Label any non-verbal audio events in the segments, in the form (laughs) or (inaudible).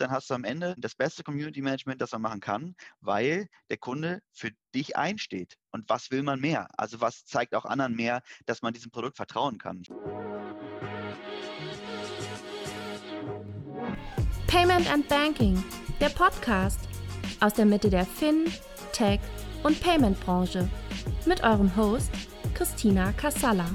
dann hast du am Ende das beste Community Management, das man machen kann, weil der Kunde für dich einsteht. Und was will man mehr? Also was zeigt auch anderen mehr, dass man diesem Produkt vertrauen kann? Payment and Banking, der Podcast aus der Mitte der Fin, Tech und Payment Branche mit eurem Host Christina Kassala.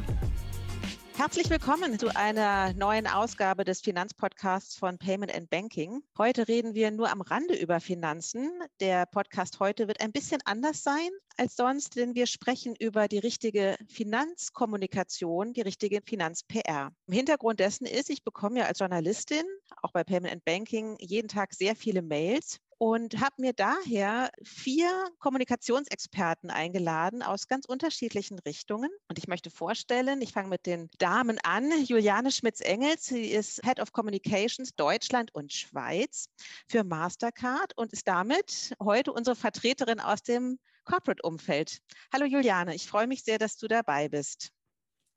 Herzlich willkommen zu einer neuen Ausgabe des Finanzpodcasts von Payment and Banking. Heute reden wir nur am Rande über Finanzen. Der Podcast heute wird ein bisschen anders sein als sonst, denn wir sprechen über die richtige Finanzkommunikation, die richtige Finanz-PR. Im Hintergrund dessen ist, ich bekomme ja als Journalistin, auch bei Payment and Banking, jeden Tag sehr viele Mails und habe mir daher vier Kommunikationsexperten eingeladen aus ganz unterschiedlichen Richtungen. Und ich möchte vorstellen, ich fange mit den Damen an. Juliane Schmitz-Engels, sie ist Head of Communications Deutschland und Schweiz für Mastercard und ist damit heute unsere Vertreterin aus dem Corporate-Umfeld. Hallo Juliane, ich freue mich sehr, dass du dabei bist.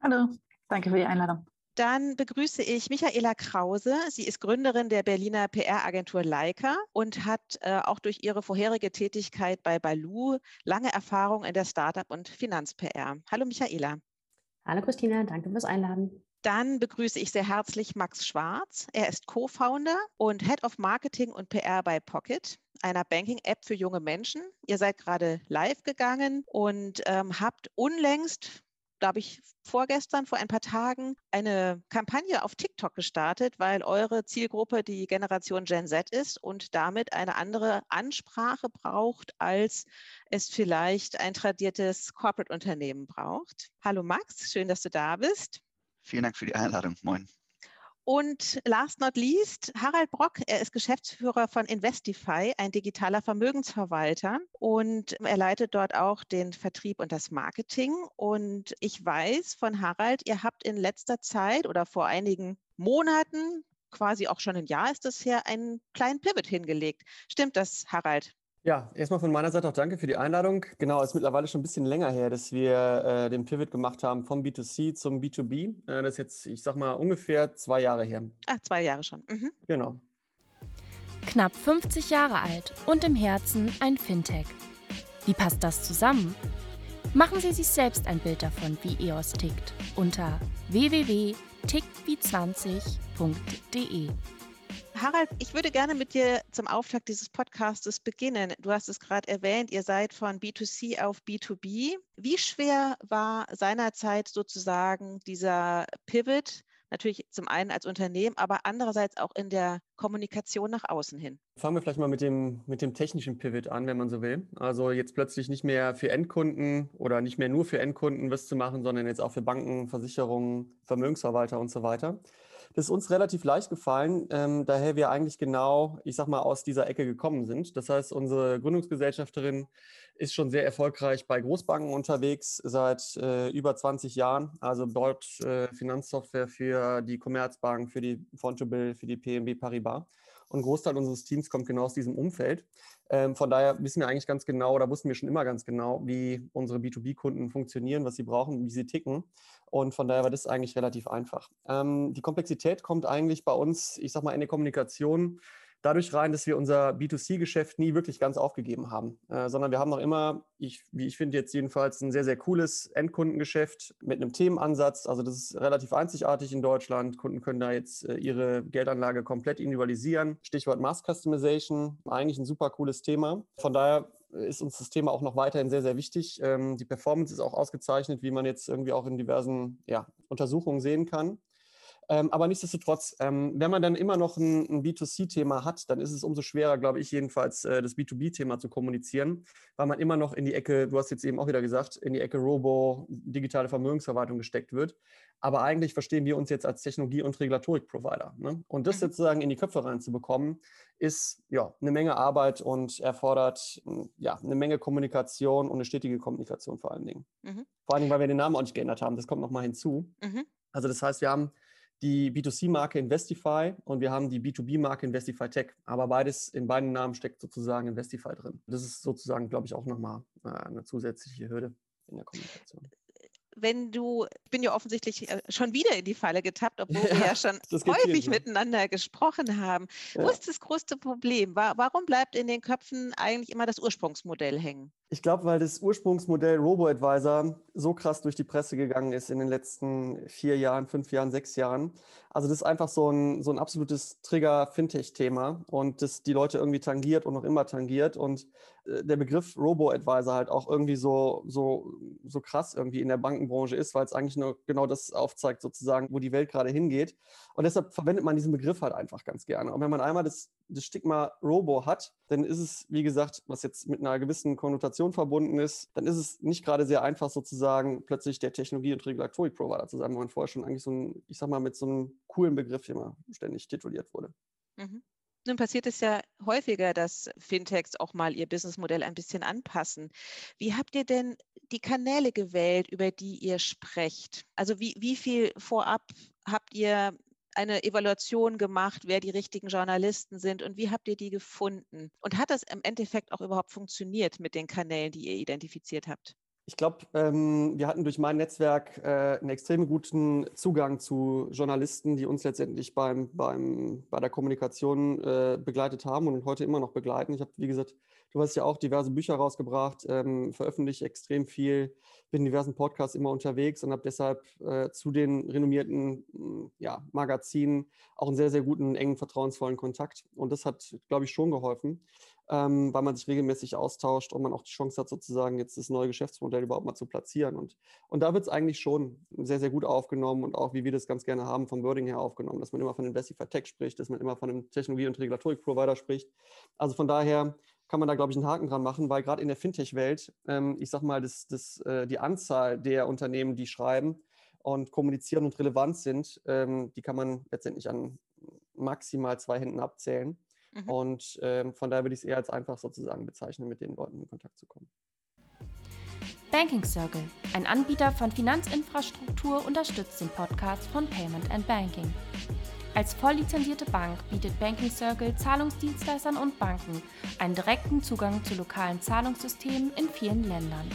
Hallo, danke für die Einladung. Dann begrüße ich Michaela Krause. Sie ist Gründerin der Berliner PR-Agentur Leica und hat äh, auch durch ihre vorherige Tätigkeit bei Balu lange Erfahrung in der Startup- und Finanz-PR. Hallo Michaela. Hallo Christina, danke fürs Einladen. Dann begrüße ich sehr herzlich Max Schwarz. Er ist Co-Founder und Head of Marketing und PR bei Pocket, einer Banking-App für junge Menschen. Ihr seid gerade live gegangen und ähm, habt unlängst glaube ich, vorgestern, vor ein paar Tagen eine Kampagne auf TikTok gestartet, weil eure Zielgruppe die Generation Gen Z ist und damit eine andere Ansprache braucht, als es vielleicht ein tradiertes Corporate-Unternehmen braucht. Hallo Max, schön, dass du da bist. Vielen Dank für die Einladung. Moin. Und last not least, Harald Brock, er ist Geschäftsführer von Investify, ein digitaler Vermögensverwalter. Und er leitet dort auch den Vertrieb und das Marketing. Und ich weiß von Harald, ihr habt in letzter Zeit oder vor einigen Monaten, quasi auch schon ein Jahr ist es her, einen kleinen Pivot hingelegt. Stimmt das, Harald? Ja, erstmal von meiner Seite auch danke für die Einladung. Genau, es ist mittlerweile schon ein bisschen länger her, dass wir äh, den Pivot gemacht haben vom B2C zum B2B. Äh, das ist jetzt, ich sag mal, ungefähr zwei Jahre her. Ach, zwei Jahre schon. Mhm. Genau. Knapp 50 Jahre alt und im Herzen ein Fintech. Wie passt das zusammen? Machen Sie sich selbst ein Bild davon, wie EOS tickt, unter www.tickwie20.de. Harald, ich würde gerne mit dir zum Auftakt dieses Podcastes beginnen. Du hast es gerade erwähnt, ihr seid von B2C auf B2B. Wie schwer war seinerzeit sozusagen dieser Pivot? Natürlich zum einen als Unternehmen, aber andererseits auch in der Kommunikation nach außen hin. Fangen wir vielleicht mal mit dem, mit dem technischen Pivot an, wenn man so will. Also jetzt plötzlich nicht mehr für Endkunden oder nicht mehr nur für Endkunden was zu machen, sondern jetzt auch für Banken, Versicherungen, Vermögensverwalter und so weiter. Das ist uns relativ leicht gefallen, ähm, daher wir eigentlich genau, ich sag mal, aus dieser Ecke gekommen sind. Das heißt, unsere Gründungsgesellschafterin ist schon sehr erfolgreich bei Großbanken unterwegs seit äh, über 20 Jahren. Also dort äh, Finanzsoftware für die Commerzbank, für die Fontobel, für die PNB Paribas. Und ein Großteil unseres Teams kommt genau aus diesem Umfeld. Ähm, von daher wissen wir eigentlich ganz genau oder wussten wir schon immer ganz genau, wie unsere B2B-Kunden funktionieren, was sie brauchen, wie sie ticken. Und von daher war das eigentlich relativ einfach. Ähm, die Komplexität kommt eigentlich bei uns, ich sag mal, in der Kommunikation dadurch rein, dass wir unser B2C-Geschäft nie wirklich ganz aufgegeben haben, äh, sondern wir haben noch immer, ich, wie ich finde jetzt jedenfalls, ein sehr, sehr cooles Endkundengeschäft mit einem Themenansatz. Also das ist relativ einzigartig in Deutschland. Kunden können da jetzt äh, ihre Geldanlage komplett individualisieren. Stichwort Mass Customization, eigentlich ein super cooles Thema. Von daher ist uns das Thema auch noch weiterhin sehr, sehr wichtig. Ähm, die Performance ist auch ausgezeichnet, wie man jetzt irgendwie auch in diversen ja, Untersuchungen sehen kann. Ähm, aber nichtsdestotrotz, ähm, wenn man dann immer noch ein, ein B2C-Thema hat, dann ist es umso schwerer, glaube ich, jedenfalls äh, das B2B-Thema zu kommunizieren, weil man immer noch in die Ecke, du hast jetzt eben auch wieder gesagt, in die Ecke Robo, digitale Vermögensverwaltung gesteckt wird. Aber eigentlich verstehen wir uns jetzt als Technologie- und Regulatorik-Provider. Ne? Und das mhm. sozusagen in die Köpfe reinzubekommen, ist ja eine Menge Arbeit und erfordert ja eine Menge Kommunikation und eine stetige Kommunikation vor allen Dingen. Mhm. Vor allen Dingen, weil wir den Namen auch nicht geändert haben. Das kommt nochmal hinzu. Mhm. Also das heißt, wir haben die B2C-Marke Investify und wir haben die B2B-Marke Investify Tech. Aber beides, in beiden Namen steckt sozusagen Investify drin. Das ist sozusagen, glaube ich, auch nochmal äh, eine zusätzliche Hürde in der Kommunikation. Wenn du, ich bin ja offensichtlich äh, schon wieder in die Falle getappt, obwohl wir ja schon häufig viel, miteinander gesprochen haben. Ja. Wo ist das größte Problem? Warum bleibt in den Köpfen eigentlich immer das Ursprungsmodell hängen? Ich glaube, weil das Ursprungsmodell RoboAdvisor so krass durch die Presse gegangen ist in den letzten vier Jahren, fünf Jahren, sechs Jahren. Also das ist einfach so ein, so ein absolutes Trigger-Fintech-Thema und das die Leute irgendwie tangiert und noch immer tangiert. Und der Begriff Robo-Advisor halt auch irgendwie so, so, so krass irgendwie in der Bankenbranche ist, weil es eigentlich nur genau das aufzeigt, sozusagen, wo die Welt gerade hingeht. Und deshalb verwendet man diesen Begriff halt einfach ganz gerne. Und wenn man einmal das, das Stigma Robo hat, dann ist es, wie gesagt, was jetzt mit einer gewissen Konnotation verbunden ist, dann ist es nicht gerade sehr einfach, sozusagen plötzlich der Technologie- und Regulatorik-Provider zu sein, wo man vorher schon eigentlich so ein, ich sag mal, mit so einem coolen Begriff immer ständig tituliert wurde. Mhm. Nun passiert es ja häufiger, dass Fintechs auch mal ihr Businessmodell ein bisschen anpassen. Wie habt ihr denn die Kanäle gewählt, über die ihr sprecht? Also wie, wie viel vorab habt ihr eine Evaluation gemacht, wer die richtigen Journalisten sind und wie habt ihr die gefunden? Und hat das im Endeffekt auch überhaupt funktioniert mit den Kanälen, die ihr identifiziert habt? Ich glaube, ähm, wir hatten durch mein Netzwerk äh, einen extrem guten Zugang zu Journalisten, die uns letztendlich beim, beim, bei der Kommunikation äh, begleitet haben und heute immer noch begleiten. Ich habe, wie gesagt, du hast ja auch diverse Bücher rausgebracht, ähm, veröffentliche extrem viel, bin in diversen Podcasts immer unterwegs und habe deshalb äh, zu den renommierten ja, Magazinen auch einen sehr, sehr guten, engen, vertrauensvollen Kontakt. Und das hat, glaube ich, schon geholfen ähm, weil man sich regelmäßig austauscht und man auch die Chance hat, sozusagen jetzt das neue Geschäftsmodell überhaupt mal zu platzieren. Und, und da wird es eigentlich schon sehr, sehr gut aufgenommen und auch, wie wir das ganz gerne haben, vom Wording her aufgenommen, dass man immer von Investify Tech spricht, dass man immer von einem Technologie- und Regulatorik-Provider spricht. Also von daher kann man da, glaube ich, einen Haken dran machen, weil gerade in der Fintech-Welt, ähm, ich sage mal, das, das, äh, die Anzahl der Unternehmen, die schreiben und kommunizieren und relevant sind, ähm, die kann man letztendlich an maximal zwei Händen abzählen. Mhm. Und ähm, von daher würde ich es eher als einfach sozusagen bezeichnen, mit den Leuten in Kontakt zu kommen. Banking Circle, ein Anbieter von Finanzinfrastruktur, unterstützt den Podcast von Payment and Banking. Als volllizenzierte Bank bietet Banking Circle Zahlungsdienstleistern und Banken einen direkten Zugang zu lokalen Zahlungssystemen in vielen Ländern.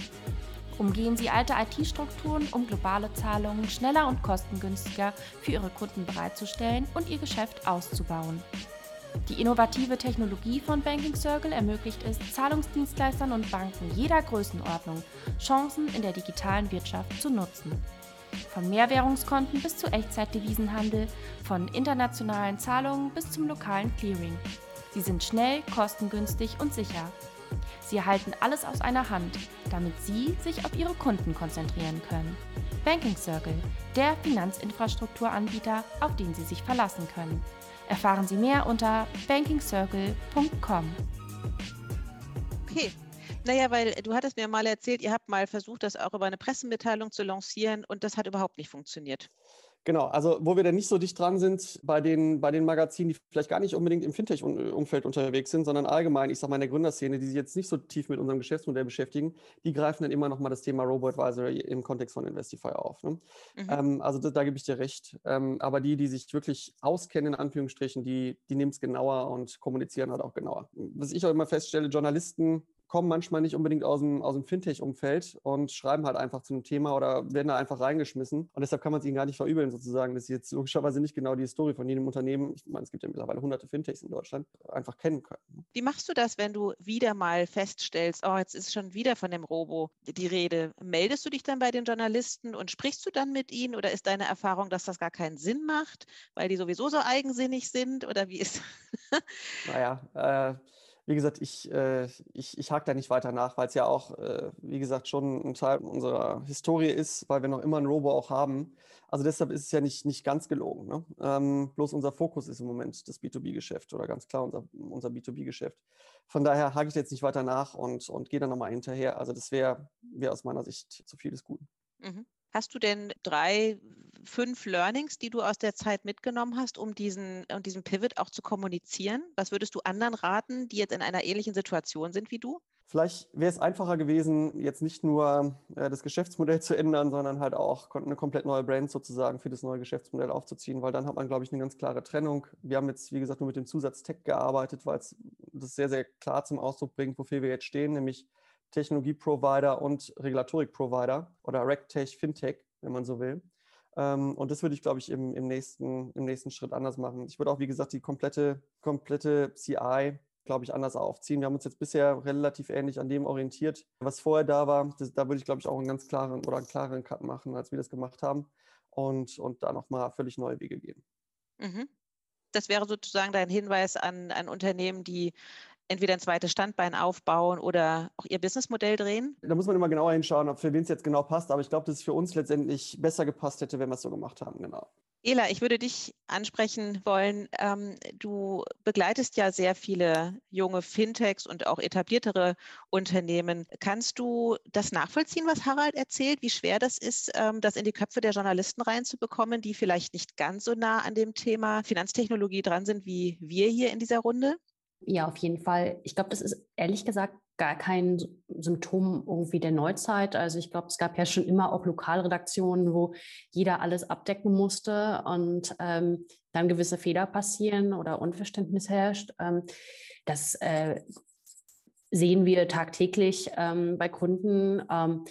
Umgehen Sie alte IT-Strukturen, um globale Zahlungen schneller und kostengünstiger für Ihre Kunden bereitzustellen und Ihr Geschäft auszubauen. Die innovative Technologie von Banking Circle ermöglicht es Zahlungsdienstleistern und Banken jeder Größenordnung, Chancen in der digitalen Wirtschaft zu nutzen. Von Mehrwährungskonten bis zu Echtzeitdevisenhandel, von internationalen Zahlungen bis zum lokalen Clearing. Sie sind schnell, kostengünstig und sicher. Sie erhalten alles aus einer Hand, damit Sie sich auf Ihre Kunden konzentrieren können. Banking Circle, der Finanzinfrastrukturanbieter, auf den Sie sich verlassen können. Erfahren Sie mehr unter bankingcircle.com. Okay. Naja, weil du hattest mir mal erzählt, ihr habt mal versucht, das auch über eine Pressemitteilung zu lancieren und das hat überhaupt nicht funktioniert. Genau, also wo wir dann nicht so dicht dran sind bei den, bei den Magazinen, die vielleicht gar nicht unbedingt im Fintech-Umfeld unterwegs sind, sondern allgemein, ich sage mal in der Gründerszene, die sich jetzt nicht so tief mit unserem Geschäftsmodell beschäftigen, die greifen dann immer noch mal das Thema Robo-Advisor im Kontext von Investify auf. Ne? Mhm. Ähm, also da, da gebe ich dir recht. Ähm, aber die, die sich wirklich auskennen, in Anführungsstrichen, die, die nehmen es genauer und kommunizieren halt auch genauer. Was ich auch immer feststelle, Journalisten kommen manchmal nicht unbedingt aus dem, aus dem Fintech-Umfeld und schreiben halt einfach zu einem Thema oder werden da einfach reingeschmissen. Und deshalb kann man es ihnen gar nicht verübeln, sozusagen, dass sie jetzt logischerweise nicht genau die Historie von jedem Unternehmen, ich meine, es gibt ja mittlerweile hunderte Fintechs in Deutschland, einfach kennen können. Ne? Wie machst du das, wenn du wieder mal feststellst, oh, jetzt ist schon wieder von dem Robo die Rede? Meldest du dich dann bei den Journalisten und sprichst du dann mit ihnen oder ist deine Erfahrung, dass das gar keinen Sinn macht, weil die sowieso so eigensinnig sind oder wie ist? naja, äh, wie gesagt, ich, äh, ich, ich hake da nicht weiter nach, weil es ja auch, äh, wie gesagt, schon ein Teil unserer Historie ist, weil wir noch immer ein Robo auch haben. Also deshalb ist es ja nicht, nicht ganz gelogen. Ne? Ähm, bloß unser Fokus ist im Moment das B2B-Geschäft oder ganz klar unser, unser B2B-Geschäft. Von daher hake ich jetzt nicht weiter nach und, und gehe dann nochmal hinterher. Also das wäre wär aus meiner Sicht zu viel des Guten. Mhm. Hast du denn drei, fünf Learnings, die du aus der Zeit mitgenommen hast, um diesen, um diesen Pivot auch zu kommunizieren? Was würdest du anderen raten, die jetzt in einer ähnlichen Situation sind wie du? Vielleicht wäre es einfacher gewesen, jetzt nicht nur äh, das Geschäftsmodell zu ändern, sondern halt auch eine komplett neue Brand sozusagen für das neue Geschäftsmodell aufzuziehen, weil dann hat man, glaube ich, eine ganz klare Trennung. Wir haben jetzt, wie gesagt, nur mit dem Zusatz Tech gearbeitet, weil es das sehr, sehr klar zum Ausdruck bringt, wofür wir jetzt stehen, nämlich Technologie-Provider und Regulatorik-Provider oder RegTech, Fintech, wenn man so will. Ähm, und das würde ich, glaube ich, im, im, nächsten, im nächsten Schritt anders machen. Ich würde auch, wie gesagt, die komplette, komplette CI, glaube ich, anders aufziehen. Wir haben uns jetzt bisher relativ ähnlich an dem orientiert, was vorher da war. Das, da würde ich, glaube ich, auch einen ganz klaren oder einen klareren Cut machen, als wir das gemacht haben. Und, und da nochmal völlig neue Wege gehen. Mhm. Das wäre sozusagen dein Hinweis an, an Unternehmen, die entweder ein zweites Standbein aufbauen oder auch ihr Businessmodell drehen? Da muss man immer genauer hinschauen, ob für wen es jetzt genau passt. Aber ich glaube, dass es für uns letztendlich besser gepasst hätte, wenn wir es so gemacht haben. Genau. Ela, ich würde dich ansprechen wollen. Ähm, du begleitest ja sehr viele junge Fintechs und auch etabliertere Unternehmen. Kannst du das nachvollziehen, was Harald erzählt, wie schwer das ist, ähm, das in die Köpfe der Journalisten reinzubekommen, die vielleicht nicht ganz so nah an dem Thema Finanztechnologie dran sind wie wir hier in dieser Runde? Ja, auf jeden Fall. Ich glaube, das ist ehrlich gesagt gar kein Symptom irgendwie der Neuzeit. Also ich glaube, es gab ja schon immer auch Lokalredaktionen, wo jeder alles abdecken musste und ähm, dann gewisse Fehler passieren oder Unverständnis herrscht. Ähm, das äh, sehen wir tagtäglich ähm, bei Kunden. Ähm,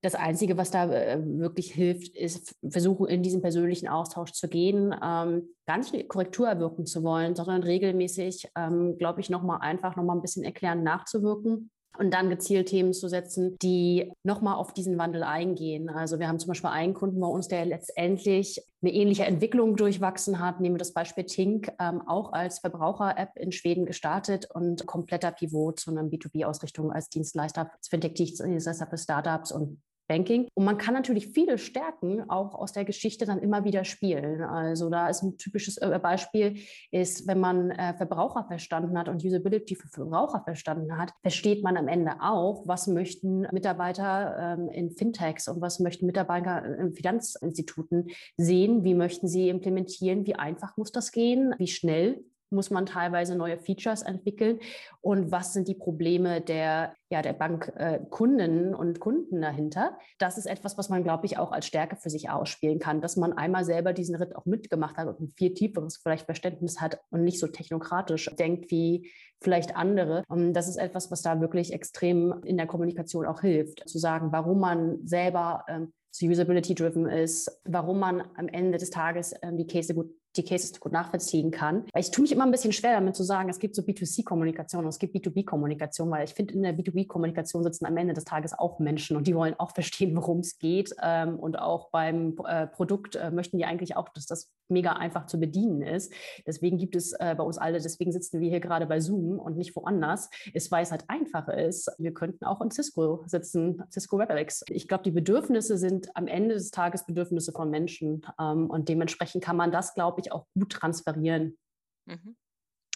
das Einzige, was da äh, wirklich hilft, ist versuchen, in diesen persönlichen Austausch zu gehen, ähm, gar nicht eine Korrektur erwirken zu wollen, sondern regelmäßig, ähm, glaube ich, nochmal einfach nochmal ein bisschen erklären, nachzuwirken und dann gezielt Themen zu setzen, die nochmal auf diesen Wandel eingehen. Also wir haben zum Beispiel einen Kunden bei uns, der letztendlich eine ähnliche Entwicklung durchwachsen hat. Nehmen wir das Beispiel Tink, ähm, auch als Verbraucher-App in Schweden gestartet und kompletter Pivot zu einer B2B-Ausrichtung als Dienstleister, Fintech-Dienstleister für Startups und Banking. Und man kann natürlich viele Stärken auch aus der Geschichte dann immer wieder spielen. Also da ist ein typisches äh, Beispiel, ist, wenn man äh, Verbraucher verstanden hat und Usability für Verbraucher verstanden hat, versteht man am Ende auch, was möchten Mitarbeiter ähm, in Fintechs und was möchten Mitarbeiter in Finanzinstituten sehen, wie möchten sie implementieren, wie einfach muss das gehen, wie schnell muss man teilweise neue Features entwickeln und was sind die Probleme der, ja, der Bankkunden äh, und Kunden dahinter. Das ist etwas, was man, glaube ich, auch als Stärke für sich ausspielen kann, dass man einmal selber diesen Ritt auch mitgemacht hat und ein viel tieferes vielleicht Verständnis hat und nicht so technokratisch denkt wie vielleicht andere. Und das ist etwas, was da wirklich extrem in der Kommunikation auch hilft, zu sagen, warum man selber ähm, usability-driven ist, warum man am Ende des Tages ähm, die Case gut die Cases gut nachvollziehen kann. Weil ich tue mich immer ein bisschen schwer damit zu sagen, es gibt so B2C-Kommunikation und es gibt B2B-Kommunikation, weil ich finde, in der B2B-Kommunikation sitzen am Ende des Tages auch Menschen und die wollen auch (laughs) verstehen, worum es geht. Ähm, und auch beim äh, Produkt äh, möchten die eigentlich auch, dass das mega einfach zu bedienen ist. Deswegen gibt es äh, bei uns alle, deswegen sitzen wir hier gerade bei Zoom und nicht woanders, ist, weil es halt einfacher ist. Wir könnten auch in Cisco sitzen, Cisco WebEx. Ich glaube, die Bedürfnisse sind am Ende des Tages Bedürfnisse von Menschen ähm, und dementsprechend kann man das, glaube ich, auch gut transferieren. Mhm.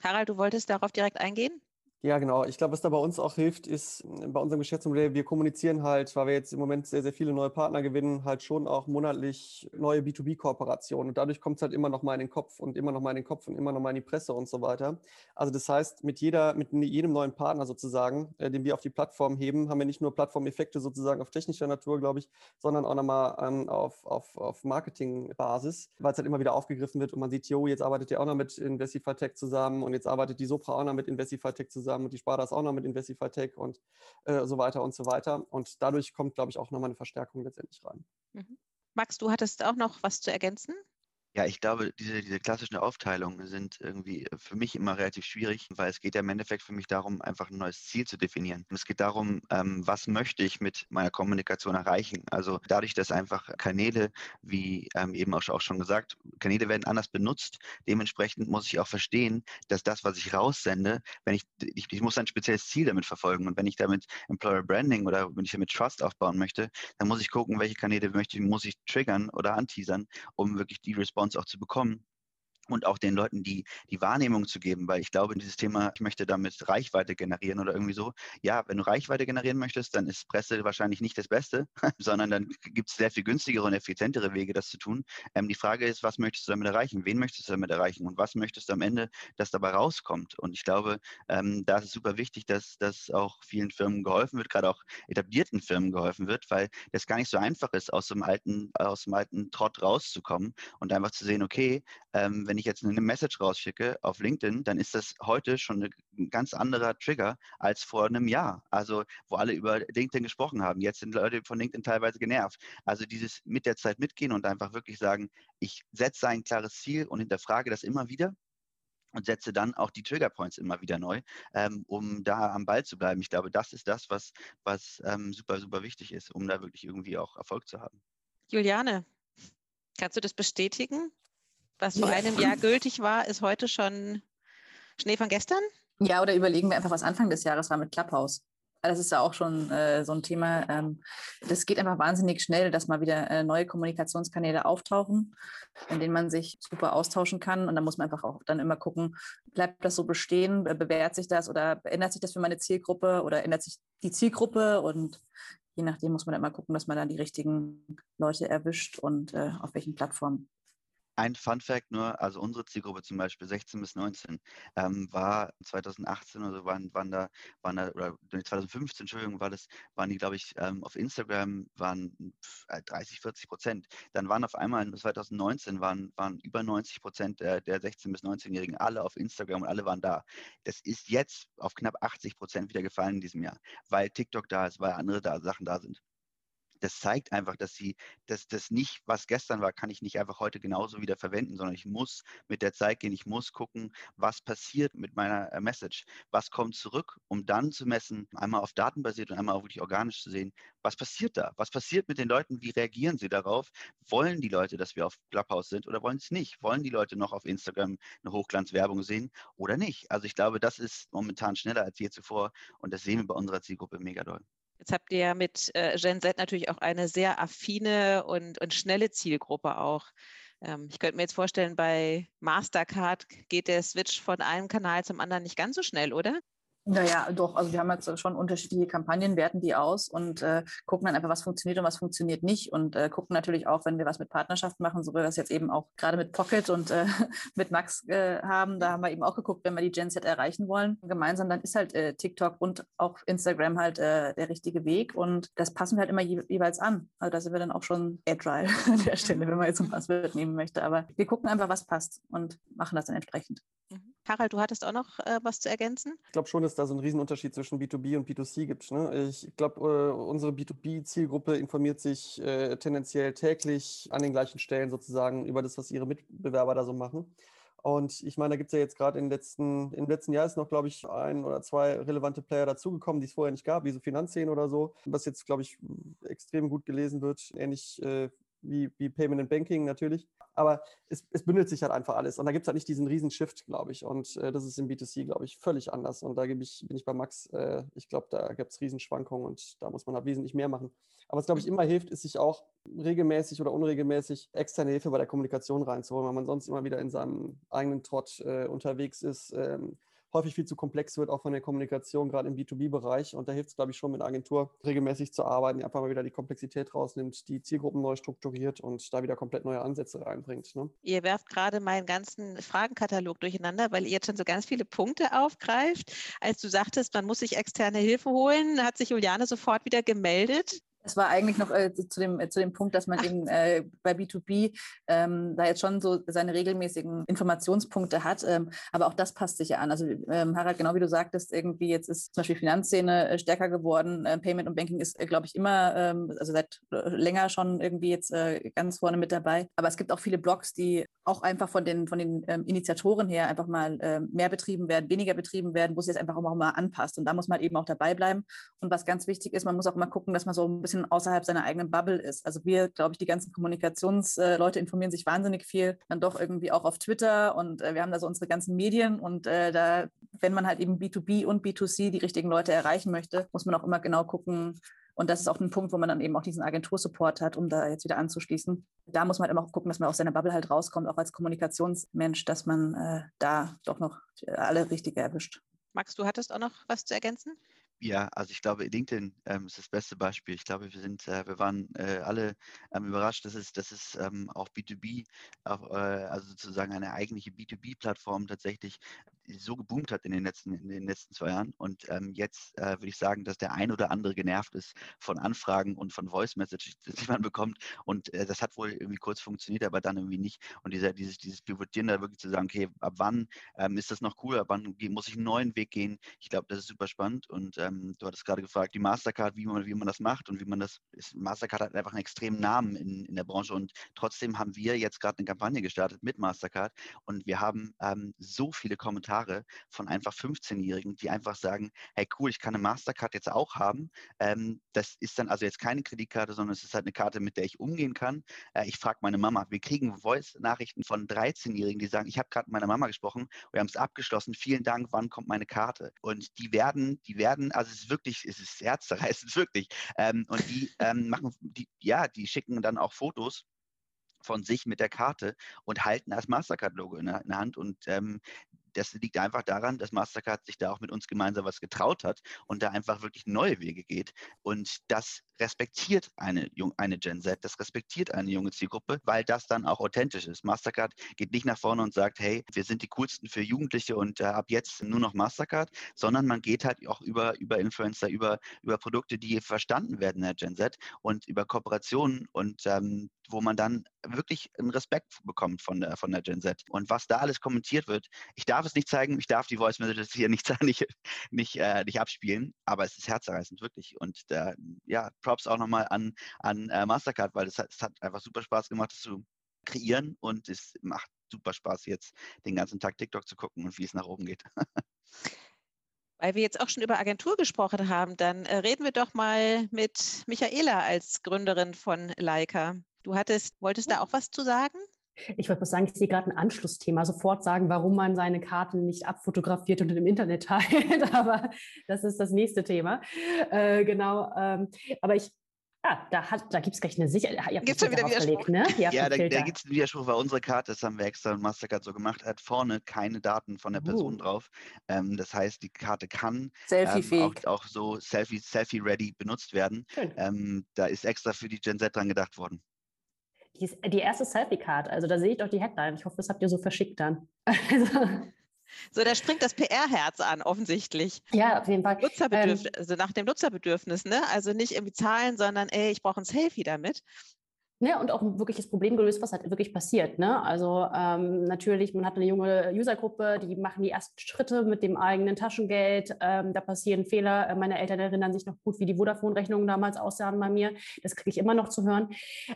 Harald, du wolltest darauf direkt eingehen? Ja, genau. Ich glaube, was da bei uns auch hilft, ist äh, bei unserem Geschäftsmodell, wir kommunizieren halt, weil wir jetzt im Moment sehr, sehr viele neue Partner gewinnen, halt schon auch monatlich neue B2B-Kooperationen. Und dadurch kommt es halt immer noch mal in den Kopf und immer noch mal in den Kopf und immer noch mal in die Presse und so weiter. Also das heißt, mit jeder, mit jedem neuen Partner sozusagen, äh, den wir auf die Plattform heben, haben wir nicht nur Plattformeffekte sozusagen auf technischer Natur, glaube ich, sondern auch nochmal ähm, auf, auf, auf Marketingbasis, weil es halt immer wieder aufgegriffen wird und man sieht, jo, jetzt arbeitet ihr auch noch mit Investify Tech zusammen und jetzt arbeitet die Sopra auch noch mit Investify Tech zusammen zusammen und die Sparda ist auch noch mit Investify Tech und äh, so weiter und so weiter. Und dadurch kommt, glaube ich, auch nochmal eine Verstärkung letztendlich rein. Mhm. Max, du hattest auch noch was zu ergänzen? Ja, ich glaube, diese, diese klassischen Aufteilungen sind irgendwie äh, für mich immer relativ schwierig, weil es geht ja im Endeffekt für mich darum, einfach ein neues Ziel zu definieren. Es geht darum, ähm, was möchte ich mit meiner Kommunikation erreichen. Also dadurch, dass einfach Kanäle, wie ähm, eben auch, auch schon gesagt, Kanäle werden anders benutzt. Dementsprechend muss ich auch verstehen, dass das, was ich raussende, wenn ich, ich, ich muss ein spezielles Ziel damit verfolgen. Und wenn ich damit Employer Branding oder wenn ich damit Trust aufbauen möchte, dann muss ich gucken, welche Kanäle möchte, muss ich triggern oder anteasern, um wirklich die Response uns auch zu bekommen und auch den Leuten die, die Wahrnehmung zu geben, weil ich glaube, dieses Thema, ich möchte damit Reichweite generieren oder irgendwie so. Ja, wenn du Reichweite generieren möchtest, dann ist Presse wahrscheinlich nicht das Beste, (laughs) sondern dann gibt es sehr viel günstigere und effizientere Wege, das zu tun. Ähm, die Frage ist, was möchtest du damit erreichen? Wen möchtest du damit erreichen? Und was möchtest du am Ende, dass dabei rauskommt? Und ich glaube, ähm, da ist es super wichtig, dass, dass auch vielen Firmen geholfen wird, gerade auch etablierten Firmen geholfen wird, weil das gar nicht so einfach ist, aus dem alten, aus dem alten Trott rauszukommen und einfach zu sehen, okay, ähm, wenn wenn ich jetzt eine Message rausschicke auf LinkedIn, dann ist das heute schon ein ganz anderer Trigger als vor einem Jahr. Also wo alle über LinkedIn gesprochen haben. Jetzt sind Leute von LinkedIn teilweise genervt. Also dieses mit der Zeit mitgehen und einfach wirklich sagen, ich setze ein klares Ziel und hinterfrage das immer wieder und setze dann auch die Triggerpoints immer wieder neu, ähm, um da am Ball zu bleiben. Ich glaube, das ist das, was, was ähm, super, super wichtig ist, um da wirklich irgendwie auch Erfolg zu haben. Juliane, kannst du das bestätigen? Was vor einem Jahr gültig war, ist heute schon Schnee von gestern? Ja, oder überlegen wir einfach, was Anfang des Jahres war mit Clubhouse. Das ist ja auch schon äh, so ein Thema. Ähm, das geht einfach wahnsinnig schnell, dass mal wieder äh, neue Kommunikationskanäle auftauchen, in denen man sich super austauschen kann. Und da muss man einfach auch dann immer gucken, bleibt das so bestehen, bewährt sich das oder ändert sich das für meine Zielgruppe oder ändert sich die Zielgruppe? Und je nachdem muss man dann immer gucken, dass man dann die richtigen Leute erwischt und äh, auf welchen Plattformen. Ein Fun Fact nur, also unsere Zielgruppe zum Beispiel 16 bis 19 ähm, war 2018 oder so waren, waren da, waren da, oder 2015, Entschuldigung, war das, waren die, glaube ich, ähm, auf Instagram waren 30, 40 äh, Prozent. Dann waren auf einmal 2019 waren, waren über 90 Prozent der, der 16 bis 19-Jährigen alle auf Instagram und alle waren da. Das ist jetzt auf knapp 80 Prozent wieder gefallen in diesem Jahr, weil TikTok da ist, weil andere da, Sachen da sind das zeigt einfach, dass sie, dass das nicht, was gestern war, kann ich nicht einfach heute genauso wieder verwenden, sondern ich muss mit der Zeit gehen, ich muss gucken, was passiert mit meiner äh, Message, was kommt zurück, um dann zu messen, einmal auf Daten basiert und einmal auch wirklich organisch zu sehen, was passiert da, was passiert mit den Leuten, wie reagieren sie darauf, wollen die Leute, dass wir auf Clubhouse sind oder wollen sie es nicht, wollen die Leute noch auf Instagram eine Hochglanzwerbung sehen oder nicht. Also ich glaube, das ist momentan schneller als je zuvor und das sehen wir bei unserer Zielgruppe mega doll. Jetzt habt ihr ja mit äh, Gen Z natürlich auch eine sehr affine und, und schnelle Zielgruppe auch. Ähm, ich könnte mir jetzt vorstellen, bei Mastercard geht der Switch von einem Kanal zum anderen nicht ganz so schnell, oder? Naja, doch. Also wir haben jetzt schon unterschiedliche Kampagnen, werten die aus und äh, gucken dann einfach, was funktioniert und was funktioniert nicht. Und äh, gucken natürlich auch, wenn wir was mit Partnerschaften machen, so wie wir das jetzt eben auch gerade mit Pocket und äh, (laughs) mit Max äh, haben, da haben wir eben auch geguckt, wenn wir die Gen Z erreichen wollen. Gemeinsam, dann ist halt äh, TikTok und auch Instagram halt äh, der richtige Weg. Und das passen wir halt immer je jeweils an. Also da sind wir dann auch schon agile (laughs) an der Stelle, wenn man jetzt ein Passwort nehmen möchte. Aber wir gucken einfach, was passt und machen das dann entsprechend. Mhm. Harald, du hattest auch noch äh, was zu ergänzen? Ich glaube schon, dass da so ein Riesenunterschied zwischen B2B und B2C gibt. Ne? Ich glaube, äh, unsere B2B-Zielgruppe informiert sich äh, tendenziell täglich an den gleichen Stellen sozusagen über das, was ihre Mitbewerber da so machen. Und ich meine, da gibt es ja jetzt gerade im letzten, im letzten Jahr ist noch, glaube ich, ein oder zwei relevante Player dazugekommen, die es vorher nicht gab, wie so Finanzszenen oder so, was jetzt, glaube ich, extrem gut gelesen wird, ähnlich äh, wie, wie Payment and Banking natürlich. Aber es, es bündelt sich halt einfach alles. Und da gibt es halt nicht diesen riesen Shift, glaube ich. Und äh, das ist im B2C, glaube ich, völlig anders. Und da ich, bin ich bei Max, äh, ich glaube, da gibt es Riesenschwankungen und da muss man halt wesentlich mehr machen. Aber was, glaube ich, immer hilft, ist sich auch regelmäßig oder unregelmäßig externe Hilfe bei der Kommunikation reinzuholen, weil man sonst immer wieder in seinem eigenen Trott äh, unterwegs ist. Ähm, häufig viel zu komplex wird, auch von der Kommunikation, gerade im B2B-Bereich. Und da hilft es, glaube ich, schon mit Agentur regelmäßig zu arbeiten, die einfach mal wieder die Komplexität rausnimmt, die Zielgruppen neu strukturiert und da wieder komplett neue Ansätze reinbringt. Ne? Ihr werft gerade meinen ganzen Fragenkatalog durcheinander, weil ihr jetzt schon so ganz viele Punkte aufgreift. Als du sagtest, man muss sich externe Hilfe holen, hat sich Juliane sofort wieder gemeldet. Es war eigentlich noch äh, zu, dem, äh, zu dem Punkt, dass man Ach. eben äh, bei B2B ähm, da jetzt schon so seine regelmäßigen Informationspunkte hat. Ähm, aber auch das passt sich ja an. Also ähm, Harald, genau wie du sagtest, irgendwie jetzt ist zum Beispiel Finanzszene äh, stärker geworden. Äh, Payment und Banking ist, äh, glaube ich, immer, ähm, also seit länger schon irgendwie jetzt ganz vorne mit dabei. Aber es gibt auch viele Blogs, die auch einfach von den, von den ähm, Initiatoren her einfach mal ähm, mehr betrieben werden, weniger betrieben werden, wo es jetzt einfach auch mal anpasst. Und da muss man eben auch dabei bleiben. Und was ganz wichtig ist, man muss auch immer gucken, dass man so ein bisschen bisschen außerhalb seiner eigenen Bubble ist. Also wir, glaube ich, die ganzen Kommunikationsleute informieren sich wahnsinnig viel, dann doch irgendwie auch auf Twitter und äh, wir haben da so unsere ganzen Medien und äh, da, wenn man halt eben B2B und B2C die richtigen Leute erreichen möchte, muss man auch immer genau gucken, und das ist auch ein Punkt, wo man dann eben auch diesen Agentursupport hat, um da jetzt wieder anzuschließen. Da muss man immer auch gucken, dass man aus seiner Bubble halt rauskommt, auch als Kommunikationsmensch, dass man äh, da doch noch alle richtig erwischt. Max, du hattest auch noch was zu ergänzen? Ja, also ich glaube, LinkedIn ähm, ist das beste Beispiel. Ich glaube, wir sind, äh, wir waren äh, alle ähm, überrascht, dass es, dass es ähm, auch B2B, auch, äh, also sozusagen eine eigentliche B2B-Plattform tatsächlich so geboomt hat in den letzten, in den letzten zwei Jahren. Und ähm, jetzt äh, würde ich sagen, dass der ein oder andere genervt ist von Anfragen und von Voice Messages, (laughs) die man bekommt. Und äh, das hat wohl irgendwie kurz funktioniert, aber dann irgendwie nicht. Und dieser, dieses, dieses Pivotieren da wirklich zu sagen, okay, ab wann ähm, ist das noch cool, ab wann muss ich einen neuen Weg gehen? Ich glaube, das ist super spannend. Und ähm, du hattest gerade gefragt, die Mastercard, wie man, wie man das macht und wie man das, ist, Mastercard hat einfach einen extremen Namen in, in der Branche und trotzdem haben wir jetzt gerade eine Kampagne gestartet mit Mastercard und wir haben ähm, so viele Kommentare von einfach 15-Jährigen, die einfach sagen, hey cool, ich kann eine Mastercard jetzt auch haben. Ähm, das ist dann also jetzt keine Kreditkarte, sondern es ist halt eine Karte, mit der ich umgehen kann. Äh, ich frage meine Mama. Wir kriegen Voice-Nachrichten von 13-Jährigen, die sagen, ich habe gerade mit meiner Mama gesprochen, wir haben es abgeschlossen, vielen Dank, wann kommt meine Karte? Und die werden, die werden, also es ist wirklich, es ist herzzerreißend, (laughs) wirklich. Ähm, und die ähm, machen, die, ja, die schicken dann auch Fotos von sich mit der Karte und halten das Mastercard-Logo in, in, der Hand. Und ähm, das liegt einfach daran, dass Mastercard sich da auch mit uns gemeinsam was getraut hat und da einfach wirklich neue Wege geht. Und das respektiert eine, eine Gen Z, das respektiert eine junge Zielgruppe, weil das dann auch authentisch ist. Mastercard geht nicht nach vorne und sagt, hey, wir sind die coolsten für Jugendliche und äh, ab jetzt nur noch Mastercard, sondern man geht halt auch über, über Influencer, über, über Produkte, die verstanden werden in der Gen Z und über Kooperationen und ähm, wo man dann wirklich einen Respekt bekommt von der, von der Gen Z. Und was da alles kommentiert wird, ich darf es nicht zeigen, ich darf die Voice Messages hier nicht, (laughs) nicht, nicht, äh, nicht abspielen, aber es ist herzerreißend, wirklich. Und da, ja, Props auch nochmal an, an äh, Mastercard, weil es hat, es hat einfach super Spaß gemacht, das zu kreieren und es macht super Spaß, jetzt den ganzen Tag TikTok zu gucken und wie es nach oben geht. (laughs) Weil wir jetzt auch schon über Agentur gesprochen haben, dann äh, reden wir doch mal mit Michaela als Gründerin von Leica. Du hattest, wolltest da auch was zu sagen? Ich wollte mal sagen, ich sehe gerade ein Anschlussthema. Sofort sagen, warum man seine Karten nicht abfotografiert und im Internet teilt. (laughs) Aber das ist das nächste Thema. Äh, genau. Ähm, aber ich ja, da, da gibt es gleich eine Sicherheit. Gibt es wieder Widerspruch? Ne? Ja, da, da gibt es einen Widerspruch, weil unsere Karte, das haben wir extra in Mastercard so gemacht, hat vorne keine Daten von der Person uh. drauf. Ähm, das heißt, die Karte kann ähm, auch, auch, so Selfie-ready Selfie benutzt werden. Ähm, da ist extra für die Gen Z dran gedacht worden. Die, die erste Selfie-Card, also da sehe ich doch die Headline. Ich hoffe, das habt ihr so verschickt dann. (laughs) Also. So, da springt das PR-Herz an, offensichtlich. Ja, auf jeden Fall. Nutzerbedürf ähm, also nach dem Nutzerbedürfnis, ne? Also nicht irgendwie zahlen, sondern ey, ich brauche ein Selfie damit. Ne, und auch ein wirkliches Problem gelöst, was halt wirklich passiert. Ne? Also ähm, natürlich, man hat eine junge Usergruppe, die machen die ersten Schritte mit dem eigenen Taschengeld. Ähm, da passieren Fehler. Äh, meine Eltern erinnern sich noch gut, wie die Vodafone-Rechnungen damals aussahen bei mir. Das kriege ich immer noch zu hören.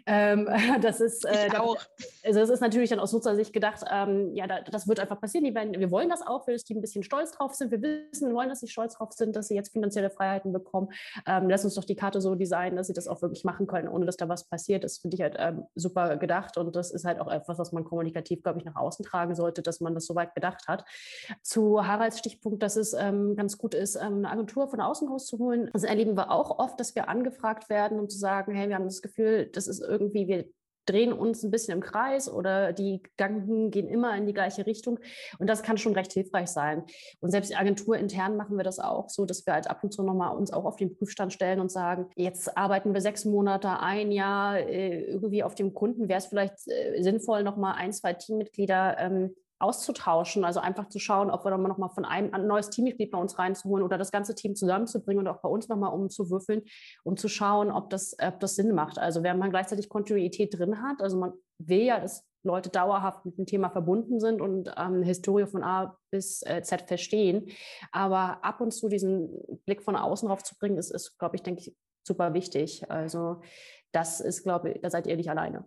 Ähm, (laughs) das ist äh, ich auch. also das ist natürlich dann aus Nutzersicht gedacht, ähm, ja, da, das wird einfach passieren. Die werden, wir wollen das auch, dass die ein bisschen stolz drauf sind. Wir wissen, wir wollen, dass sie stolz drauf sind, dass sie jetzt finanzielle Freiheiten bekommen. Ähm, lass uns doch die Karte so designen, dass sie das auch wirklich machen können, ohne dass da was passiert. Das finde ich halt ähm, super gedacht und das ist halt auch etwas, was man kommunikativ, glaube ich, nach außen tragen sollte, dass man das so weit gedacht hat. Zu Haralds Stichpunkt, dass es ähm, ganz gut ist, ähm, eine Agentur von außen rauszuholen. Das erleben wir auch oft, dass wir angefragt werden, um zu sagen, hey, wir haben das Gefühl, das ist irgendwie, wir drehen uns ein bisschen im Kreis oder die Gedanken gehen immer in die gleiche Richtung. Und das kann schon recht hilfreich sein. Und selbst agenturintern machen wir das auch so, dass wir halt ab und zu nochmal uns auch auf den Prüfstand stellen und sagen, jetzt arbeiten wir sechs Monate, ein Jahr äh, irgendwie auf dem Kunden. Wäre es vielleicht äh, sinnvoll, nochmal ein, zwei Teammitglieder ähm, auszutauschen, also einfach zu schauen, ob wir dann noch mal von einem ein neues Teammitglied bei uns reinzuholen oder das ganze Team zusammenzubringen und auch bei uns noch mal umzuwürfeln, um zu schauen, ob das, ob das Sinn macht. Also wenn man gleichzeitig Kontinuität drin hat, also man will ja, dass Leute dauerhaft mit dem Thema verbunden sind und ähm, Historie von A bis äh, Z verstehen, aber ab und zu diesen Blick von außen drauf zu bringen, ist, ist glaube ich, denke ich, super wichtig. Also das ist, glaube ich, da seid ihr nicht alleine.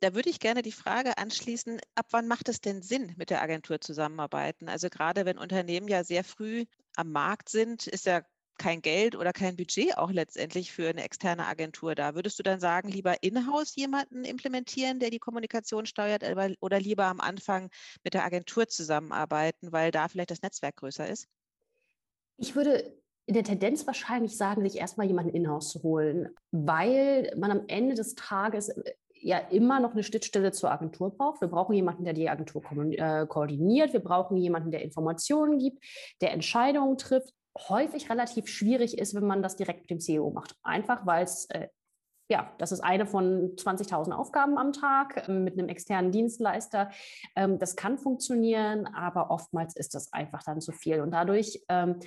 Da würde ich gerne die Frage anschließen, ab wann macht es denn Sinn, mit der Agentur zusammenarbeiten? Also gerade wenn Unternehmen ja sehr früh am Markt sind, ist ja kein Geld oder kein Budget auch letztendlich für eine externe Agentur da. Würdest du dann sagen, lieber in-house jemanden implementieren, der die Kommunikation steuert, oder lieber am Anfang mit der Agentur zusammenarbeiten, weil da vielleicht das Netzwerk größer ist? Ich würde in der Tendenz wahrscheinlich sagen, sich erstmal jemanden in-house zu holen, weil man am Ende des Tages ja immer noch eine Schnittstelle zur Agentur braucht. Wir brauchen jemanden, der die Agentur äh, koordiniert. Wir brauchen jemanden, der Informationen gibt, der Entscheidungen trifft. Häufig relativ schwierig ist, wenn man das direkt mit dem CEO macht. Einfach weil es äh, ja, das ist eine von 20.000 Aufgaben am Tag ähm, mit einem externen Dienstleister. Ähm, das kann funktionieren, aber oftmals ist das einfach dann zu viel. Und dadurch ähm,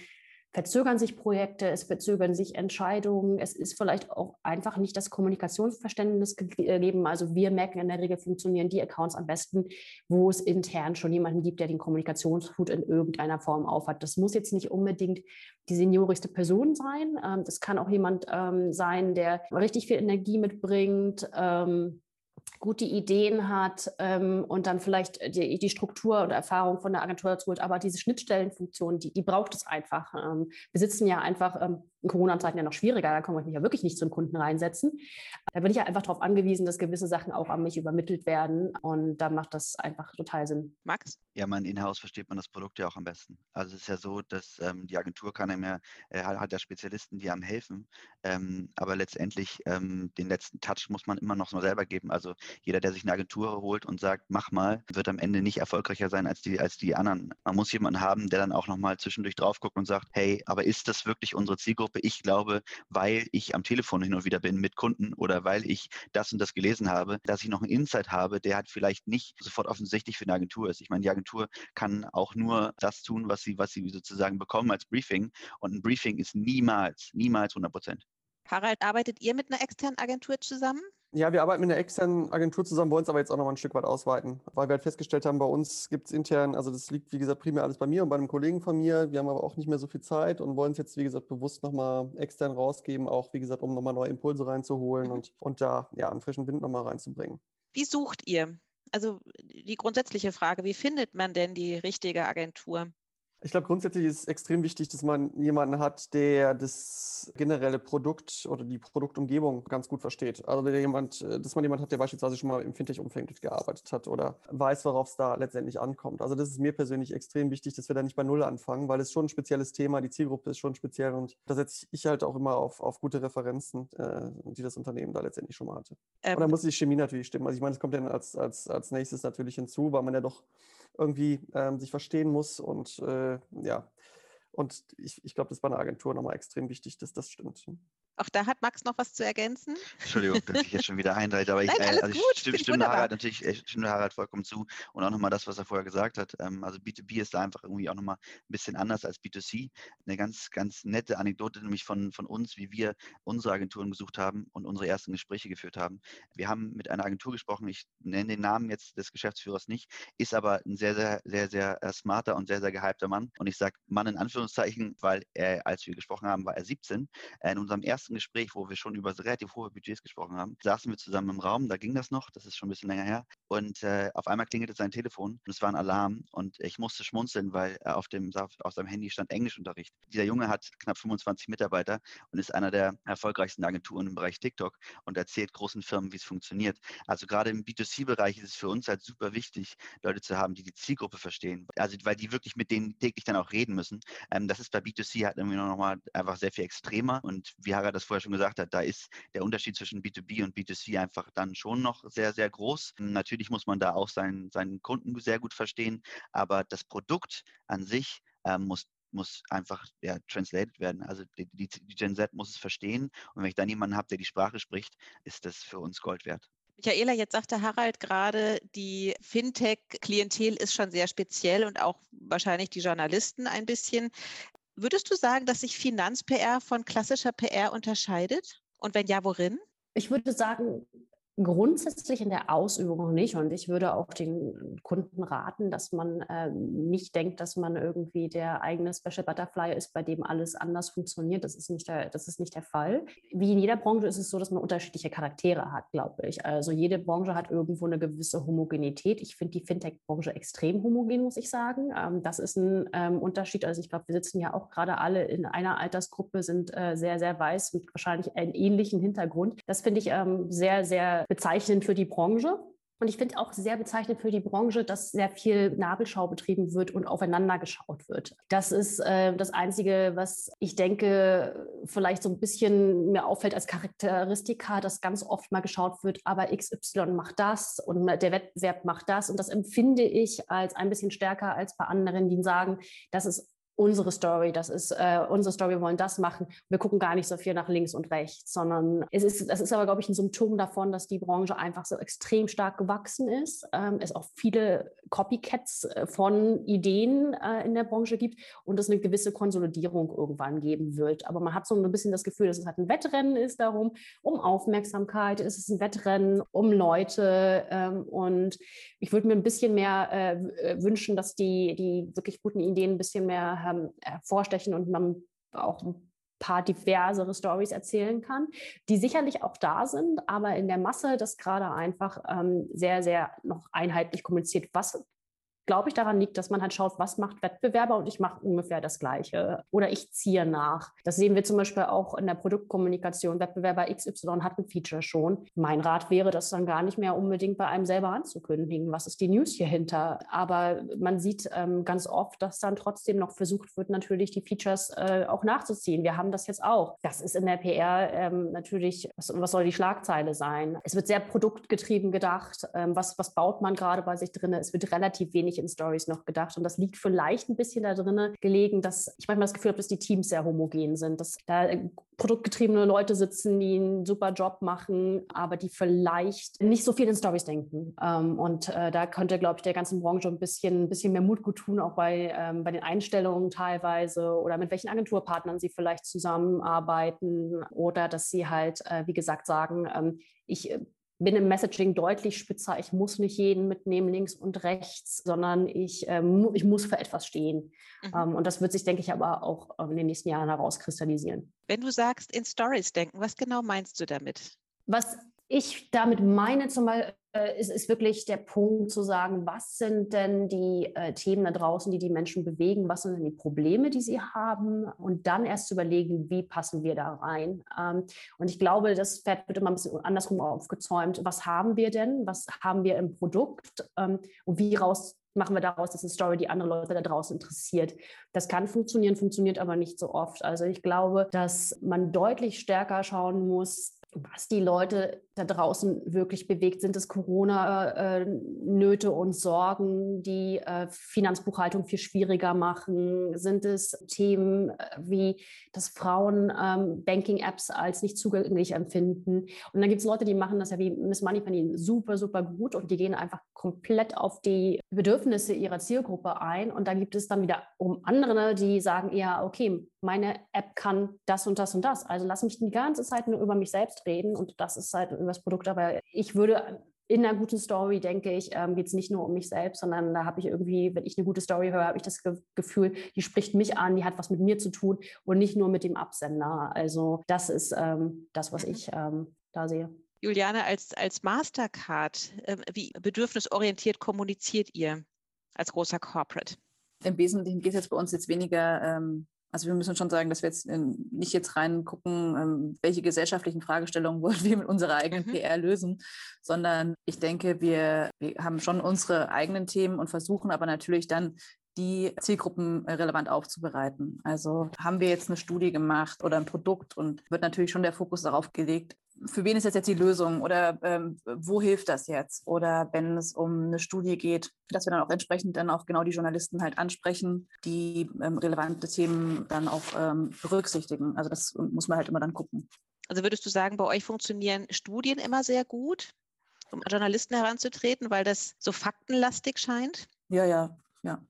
verzögern sich Projekte, es verzögern sich Entscheidungen, es ist vielleicht auch einfach nicht das Kommunikationsverständnis gegeben. Also wir merken in der Regel funktionieren die Accounts am besten, wo es intern schon jemanden gibt, der den Kommunikationshut in irgendeiner Form aufhat. Das muss jetzt nicht unbedingt die seniorigste Person sein. Ähm, das kann auch jemand ähm, sein, der richtig viel Energie mitbringt ähm, gute Ideen hat ähm, und dann vielleicht die, die, Struktur oder Erfahrung von der Agentur dazu holt. Aber diese Schnittstellenfunktion, die, die braucht es einfach. Ähm, wir sitzen ja einfach ähm, in Corona-Zeiten ja noch schwieriger, da kann man mich ja wirklich nicht zum Kunden reinsetzen. Da bin ich ja einfach darauf angewiesen, dass gewisse Sachen auch an mich übermittelt werden und da macht das einfach total Sinn. Max? Ja, man in-house versteht man das Produkt ja auch am besten. Also es ist ja so, dass ähm, die Agentur kann einem ja, äh, hat ja Spezialisten, die einem helfen, ähm, aber letztendlich ähm, den letzten Touch muss man immer noch so selber geben. Also jeder, der sich eine Agentur holt und sagt, mach mal, wird am Ende nicht erfolgreicher sein als die, als die anderen. Man muss jemanden haben, der dann auch nochmal zwischendurch drauf guckt und sagt, hey, aber ist das wirklich unsere Zielgruppe? Ich glaube, weil ich am Telefon hin und wieder bin mit Kunden oder weil ich das und das gelesen habe, dass ich noch einen Insight habe, der halt vielleicht nicht sofort offensichtlich für eine Agentur ist. Ich meine, die Agentur kann auch nur das tun, was sie, was sie sozusagen bekommen als Briefing. Und ein Briefing ist niemals, niemals 100 Prozent. Harald, arbeitet ihr mit einer externen Agentur zusammen? Ja, wir arbeiten mit einer externen Agentur zusammen, wollen es aber jetzt auch noch mal ein Stück weit ausweiten, weil wir halt festgestellt haben, bei uns gibt es intern, also das liegt wie gesagt primär alles bei mir und bei einem Kollegen von mir. Wir haben aber auch nicht mehr so viel Zeit und wollen es jetzt wie gesagt bewusst nochmal extern rausgeben, auch wie gesagt, um nochmal neue Impulse reinzuholen mhm. und, und da ja einen frischen Wind nochmal reinzubringen. Wie sucht ihr? Also die grundsätzliche Frage, wie findet man denn die richtige Agentur? Ich glaube, grundsätzlich ist es extrem wichtig, dass man jemanden hat, der das generelle Produkt oder die Produktumgebung ganz gut versteht. Also jemand, äh, dass man jemanden hat, der beispielsweise schon mal im Fintech-Umfeld gearbeitet hat oder weiß, worauf es da letztendlich ankommt. Also das ist mir persönlich extrem wichtig, dass wir da nicht bei Null anfangen, weil es schon ein spezielles Thema, die Zielgruppe ist schon speziell und da setze ich halt auch immer auf, auf gute Referenzen, äh, die das Unternehmen da letztendlich schon mal hatte. Ähm, und dann muss die Chemie natürlich stimmen. Also ich meine, es kommt dann als, als, als nächstes natürlich hinzu, weil man ja doch irgendwie ähm, sich verstehen muss. Und äh, ja, und ich, ich glaube, das war eine Agentur nochmal extrem wichtig, dass das stimmt. Auch da hat Max noch was zu ergänzen. Entschuldigung, dass ich jetzt schon wieder einreite, aber (laughs) ich, Nein, äh, also ich stimme, stimme Harald natürlich, ich stimme Harald vollkommen zu und auch nochmal das, was er vorher gesagt hat. Ähm, also B2B ist da einfach irgendwie auch nochmal ein bisschen anders als B2C. Eine ganz, ganz nette Anekdote nämlich von, von uns, wie wir unsere Agenturen gesucht haben und unsere ersten Gespräche geführt haben. Wir haben mit einer Agentur gesprochen, ich nenne den Namen jetzt des Geschäftsführers nicht, ist aber ein sehr, sehr, sehr, sehr äh, smarter und sehr, sehr gehypter Mann. Und ich sage Mann in Anführungszeichen, weil er, als wir gesprochen haben, war er 17. In unserem ersten Gespräch, wo wir schon über relativ hohe Budgets gesprochen haben, saßen wir zusammen im Raum, da ging das noch, das ist schon ein bisschen länger her. Und äh, auf einmal klingelte sein Telefon und es war ein Alarm und ich musste schmunzeln, weil er auf, dem, auf seinem Handy stand Englischunterricht. Dieser Junge hat knapp 25 Mitarbeiter und ist einer der erfolgreichsten Agenturen im Bereich TikTok und erzählt großen Firmen, wie es funktioniert. Also gerade im B2C-Bereich ist es für uns halt super wichtig, Leute zu haben, die die Zielgruppe verstehen. Also weil die wirklich mit denen täglich dann auch reden müssen. Ähm, das ist bei B2C halt irgendwie nochmal einfach sehr viel extremer und wie Harald das vorher schon gesagt hat, da ist der Unterschied zwischen B2B und B2C einfach dann schon noch sehr, sehr groß. Natürlich muss man da auch seinen, seinen Kunden sehr gut verstehen, aber das Produkt an sich äh, muss muss einfach ja, translated werden. Also die, die, Gen Z muss es verstehen. Und wenn ich dann jemanden habe, der die Sprache spricht, ist das für uns Gold wert. Michaela, jetzt sagte Harald gerade, die Fintech-Klientel ist schon sehr speziell und auch wahrscheinlich die Journalisten ein bisschen. Würdest du sagen, dass sich Finanz-PR von klassischer PR unterscheidet? Und wenn ja, worin? Ich würde sagen, Grundsätzlich in der Ausübung nicht. Und ich würde auch den Kunden raten, dass man äh, nicht denkt, dass man irgendwie der eigene Special Butterfly ist, bei dem alles anders funktioniert. Das ist nicht der, das ist nicht der Fall. Wie in jeder Branche ist es so, dass man unterschiedliche Charaktere hat, glaube ich. Also jede Branche hat irgendwo eine gewisse Homogenität. Ich finde die Fintech-Branche extrem homogen, muss ich sagen. Ähm, das ist ein ähm, Unterschied. Also ich glaube, wir sitzen ja auch gerade alle in einer Altersgruppe, sind äh, sehr, sehr weiß mit wahrscheinlich einen ähnlichen Hintergrund. Das finde ich ähm, sehr, sehr bezeichnend für die Branche. Und ich finde auch sehr bezeichnend für die Branche, dass sehr viel Nabelschau betrieben wird und aufeinander geschaut wird. Das ist äh, das Einzige, was ich denke, vielleicht so ein bisschen mir auffällt als Charakteristika, dass ganz oft mal geschaut wird, aber XY macht das und der Wettbewerb macht das. Und das empfinde ich als ein bisschen stärker als bei anderen, die sagen, das ist unsere Story, das ist äh, unsere Story, wir wollen das machen. Wir gucken gar nicht so viel nach links und rechts, sondern es ist, das ist aber, glaube ich, ein Symptom davon, dass die Branche einfach so extrem stark gewachsen ist. Ähm, es auch viele Copycats äh, von Ideen äh, in der Branche gibt und es eine gewisse Konsolidierung irgendwann geben wird. Aber man hat so ein bisschen das Gefühl, dass es halt ein Wettrennen ist darum, um Aufmerksamkeit, es ist ein Wettrennen um Leute ähm, und ich würde mir ein bisschen mehr äh, wünschen, dass die, die wirklich guten Ideen ein bisschen mehr ähm, hervorstechen und man auch ein paar diversere Stories erzählen kann, die sicherlich auch da sind, aber in der Masse das gerade einfach ähm, sehr, sehr noch einheitlich kommuniziert, was glaube ich, daran liegt, dass man halt schaut, was macht Wettbewerber und ich mache ungefähr das Gleiche oder ich ziehe nach. Das sehen wir zum Beispiel auch in der Produktkommunikation. Wettbewerber XY hat ein Feature schon. Mein Rat wäre, das dann gar nicht mehr unbedingt bei einem selber anzukündigen. Was ist die News hier hinter? Aber man sieht ähm, ganz oft, dass dann trotzdem noch versucht wird, natürlich die Features äh, auch nachzuziehen. Wir haben das jetzt auch. Das ist in der PR ähm, natürlich, was, was, soll die Schlagzeile sein? Es wird sehr produktgetrieben gedacht. Ähm, was, was baut man gerade bei sich drin? Es wird relativ wenig in Stories noch gedacht. Und das liegt vielleicht ein bisschen da drin gelegen, dass ich manchmal das Gefühl habe, dass die Teams sehr homogen sind, dass da äh, produktgetriebene Leute sitzen, die einen super Job machen, aber die vielleicht nicht so viel in Stories denken. Ähm, und äh, da könnte, glaube ich, der ganzen Branche ein bisschen, ein bisschen mehr Mut gut tun, auch bei, ähm, bei den Einstellungen teilweise oder mit welchen Agenturpartnern sie vielleicht zusammenarbeiten oder dass sie halt, äh, wie gesagt, sagen, ähm, ich bin im Messaging deutlich spitzer. Ich muss nicht jeden mitnehmen, links und rechts, sondern ich, ähm, ich muss für etwas stehen. Mhm. Ähm, und das wird sich, denke ich, aber auch in den nächsten Jahren herauskristallisieren. Wenn du sagst, in Stories denken, was genau meinst du damit? Was ich damit meine, zum Beispiel, äh, ist, ist wirklich der Punkt zu sagen, was sind denn die äh, Themen da draußen, die die Menschen bewegen, was sind denn die Probleme, die sie haben und dann erst zu überlegen, wie passen wir da rein. Ähm, und ich glaube, das Pferd wird immer ein bisschen andersrum aufgezäumt. Was haben wir denn? Was haben wir im Produkt? Ähm, und wie raus machen wir daraus, dass eine Story die andere Leute da draußen interessiert. Das kann funktionieren, funktioniert aber nicht so oft. Also ich glaube, dass man deutlich stärker schauen muss, was die Leute da draußen wirklich bewegt. Sind es Corona-Nöte äh, und Sorgen, die äh, Finanzbuchhaltung viel schwieriger machen? Sind es Themen äh, wie, dass Frauen ähm, Banking-Apps als nicht zugänglich empfinden? Und dann gibt es Leute, die machen das ja wie Miss Moneypenny super, super gut und die gehen einfach komplett auf die Bedürfnisse ihrer Zielgruppe ein. Und da gibt es dann wieder um andere, die sagen eher, okay, meine App kann das und das und das. Also lass mich die ganze Zeit nur über mich selbst reden und das ist halt über das Produkt. Aber ich würde in einer guten Story, denke ich, ähm, geht es nicht nur um mich selbst, sondern da habe ich irgendwie, wenn ich eine gute Story höre, habe ich das Ge Gefühl, die spricht mich an, die hat was mit mir zu tun und nicht nur mit dem Absender. Also das ist ähm, das, was mhm. ich ähm, da sehe. Juliane, als, als Mastercard, äh, wie bedürfnisorientiert kommuniziert ihr als großer Corporate? Im Wesentlichen geht es jetzt bei uns jetzt weniger ähm, also wir müssen schon sagen, dass wir jetzt nicht jetzt reingucken, ähm, welche gesellschaftlichen Fragestellungen (laughs) wollen wir mit unserer eigenen mhm. PR lösen, sondern ich denke, wir, wir haben schon unsere eigenen Themen und versuchen aber natürlich dann die Zielgruppen relevant aufzubereiten. Also haben wir jetzt eine Studie gemacht oder ein Produkt und wird natürlich schon der Fokus darauf gelegt, für wen ist das jetzt die Lösung oder ähm, wo hilft das jetzt? Oder wenn es um eine Studie geht, dass wir dann auch entsprechend dann auch genau die Journalisten halt ansprechen, die ähm, relevante Themen dann auch ähm, berücksichtigen. Also das muss man halt immer dann gucken. Also würdest du sagen, bei euch funktionieren Studien immer sehr gut, um Journalisten heranzutreten, weil das so faktenlastig scheint? Ja, ja, ja.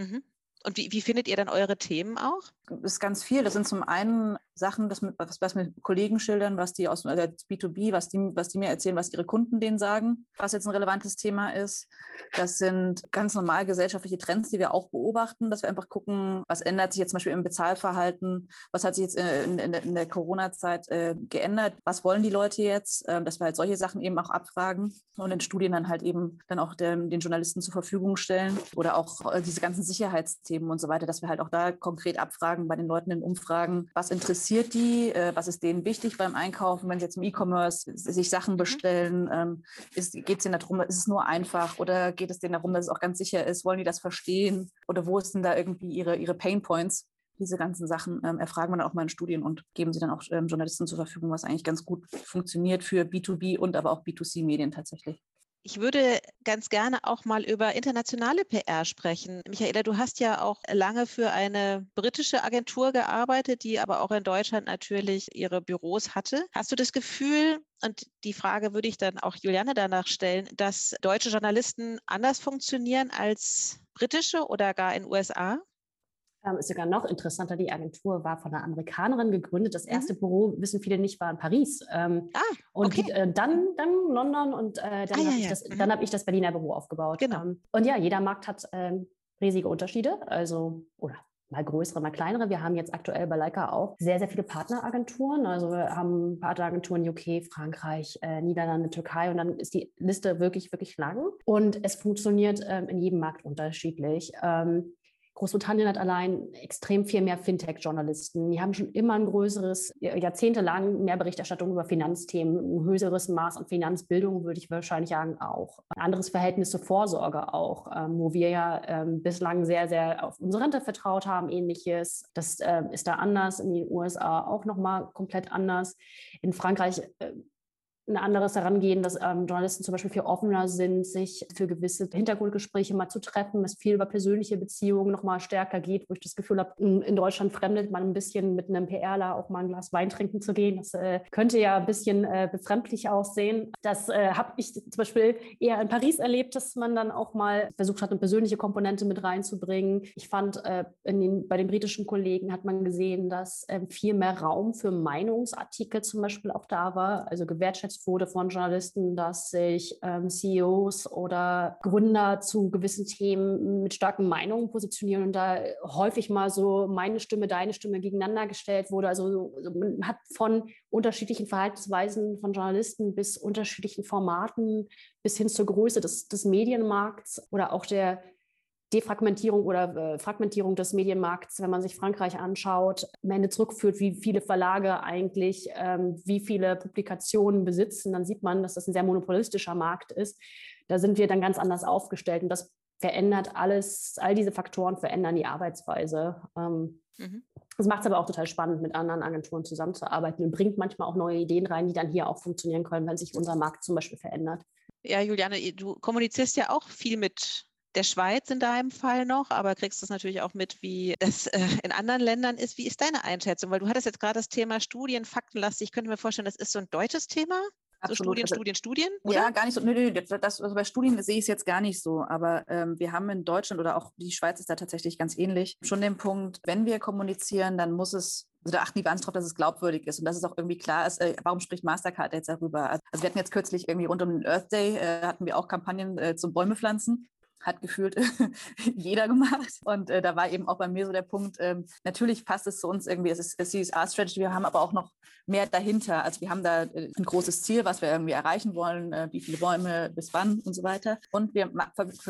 Mhm. Und wie, wie findet ihr dann eure Themen auch? Das ist ganz viel. Das sind zum einen Sachen, das mit, was, was mit Kollegen schildern, was die aus also B2B, was die, was die mir erzählen, was ihre Kunden denen sagen, was jetzt ein relevantes Thema ist. Das sind ganz normal gesellschaftliche Trends, die wir auch beobachten, dass wir einfach gucken, was ändert sich jetzt zum Beispiel im Bezahlverhalten, was hat sich jetzt in, in, in der Corona-Zeit äh, geändert, was wollen die Leute jetzt, äh, dass wir halt solche Sachen eben auch abfragen und in Studien dann halt eben dann auch den, den Journalisten zur Verfügung stellen oder auch äh, diese ganzen Sicherheitsthemen und so weiter, dass wir halt auch da konkret abfragen bei den Leuten in Umfragen, was interessiert interessiert die? Äh, was ist denen wichtig beim Einkaufen, wenn sie jetzt im E-Commerce sich Sachen mhm. bestellen? Ähm, geht es denen darum, ist es nur einfach oder geht es denen darum, dass es auch ganz sicher ist? Wollen die das verstehen? Oder wo ist denn da irgendwie ihre, ihre Pain Points? Diese ganzen Sachen ähm, erfragen wir dann auch mal in Studien und geben sie dann auch ähm, Journalisten zur Verfügung, was eigentlich ganz gut funktioniert für B2B und aber auch B2C-Medien tatsächlich. Ich würde ganz gerne auch mal über internationale PR sprechen. Michaela, du hast ja auch lange für eine britische Agentur gearbeitet, die aber auch in Deutschland natürlich ihre Büros hatte. Hast du das Gefühl, und die Frage würde ich dann auch Juliane danach stellen, dass deutsche Journalisten anders funktionieren als britische oder gar in USA? Ähm, ist sogar noch interessanter. Die Agentur war von einer Amerikanerin gegründet. Das mhm. erste mhm. Büro, wissen viele nicht, war in Paris. Ähm, ah, und okay. äh, dann, dann London und äh, dann ah, habe ja, ich, das, mhm. hab ich das Berliner Büro aufgebaut. Genau. Ähm, und ja, jeder Markt hat ähm, riesige Unterschiede. Also, oder mal größere, mal kleinere. Wir haben jetzt aktuell bei Leica auch sehr, sehr viele Partneragenturen. Also wir haben Partneragenturen UK, Frankreich, äh, Niederlande, Türkei und dann ist die Liste wirklich, wirklich lang. Und es funktioniert ähm, in jedem Markt unterschiedlich. Ähm, Großbritannien hat allein extrem viel mehr Fintech-Journalisten. Die haben schon immer ein größeres, jahrzehntelang mehr Berichterstattung über Finanzthemen, ein höheres Maß an Finanzbildung, würde ich wahrscheinlich sagen, auch. Ein anderes Verhältnis zur Vorsorge auch, ähm, wo wir ja ähm, bislang sehr, sehr auf unsere Rente vertraut haben, ähnliches. Das äh, ist da anders, in den USA auch nochmal komplett anders. In Frankreich äh, ein anderes Herangehen, dass ähm, Journalisten zum Beispiel viel offener sind, sich für gewisse Hintergrundgespräche mal zu treffen, es viel über persönliche Beziehungen noch mal stärker geht, wo ich das Gefühl habe, in Deutschland fremdet man ein bisschen mit einem PRler auch mal ein Glas Wein trinken zu gehen. Das äh, könnte ja ein bisschen äh, befremdlich aussehen. Das äh, habe ich zum Beispiel eher in Paris erlebt, dass man dann auch mal versucht hat, eine persönliche Komponente mit reinzubringen. Ich fand, äh, den, bei den britischen Kollegen hat man gesehen, dass ähm, viel mehr Raum für Meinungsartikel zum Beispiel auch da war, also gewertschätzt wurde von Journalisten, dass sich ähm, CEOs oder Gründer zu gewissen Themen mit starken Meinungen positionieren und da häufig mal so meine Stimme, deine Stimme gegeneinander gestellt wurde. Also man hat von unterschiedlichen Verhaltensweisen von Journalisten bis unterschiedlichen Formaten bis hin zur Größe des, des Medienmarkts oder auch der Defragmentierung oder äh, Fragmentierung des Medienmarkts, wenn man sich Frankreich anschaut, am Ende zurückführt, wie viele Verlage eigentlich, ähm, wie viele Publikationen besitzen, dann sieht man, dass das ein sehr monopolistischer Markt ist. Da sind wir dann ganz anders aufgestellt und das verändert alles, all diese Faktoren verändern die Arbeitsweise. Ähm, mhm. Das macht es aber auch total spannend, mit anderen Agenturen zusammenzuarbeiten und bringt manchmal auch neue Ideen rein, die dann hier auch funktionieren können, wenn sich unser Markt zum Beispiel verändert. Ja, Juliane, du kommunizierst ja auch viel mit der Schweiz in deinem Fall noch, aber kriegst du es natürlich auch mit, wie es äh, in anderen Ländern ist. Wie ist deine Einschätzung? Weil du hattest jetzt gerade das Thema Studien, Faktenlastig. Ich könnte mir vorstellen, das ist so ein deutsches Thema. So Studien, also, Studien, Studien? Oder? Ja, gar nicht so. Nö, nö, das, also bei Studien sehe ich es jetzt gar nicht so. Aber ähm, wir haben in Deutschland oder auch die Schweiz ist da tatsächlich ganz ähnlich. Schon den Punkt, wenn wir kommunizieren, dann muss es also da achten die wahnsinnig drauf, dass es glaubwürdig ist und dass es auch irgendwie klar ist, äh, warum spricht Mastercard jetzt darüber? Also wir hatten jetzt kürzlich irgendwie rund um den Earth Day, äh, hatten wir auch Kampagnen äh, zum Bäume pflanzen hat gefühlt (laughs) jeder gemacht. Und äh, da war eben auch bei mir so der Punkt, ähm, natürlich passt es zu uns irgendwie, es ist CSR-Strategy, wir haben aber auch noch mehr dahinter. Also wir haben da äh, ein großes Ziel, was wir irgendwie erreichen wollen, äh, wie viele Bäume, bis wann und so weiter. Und wir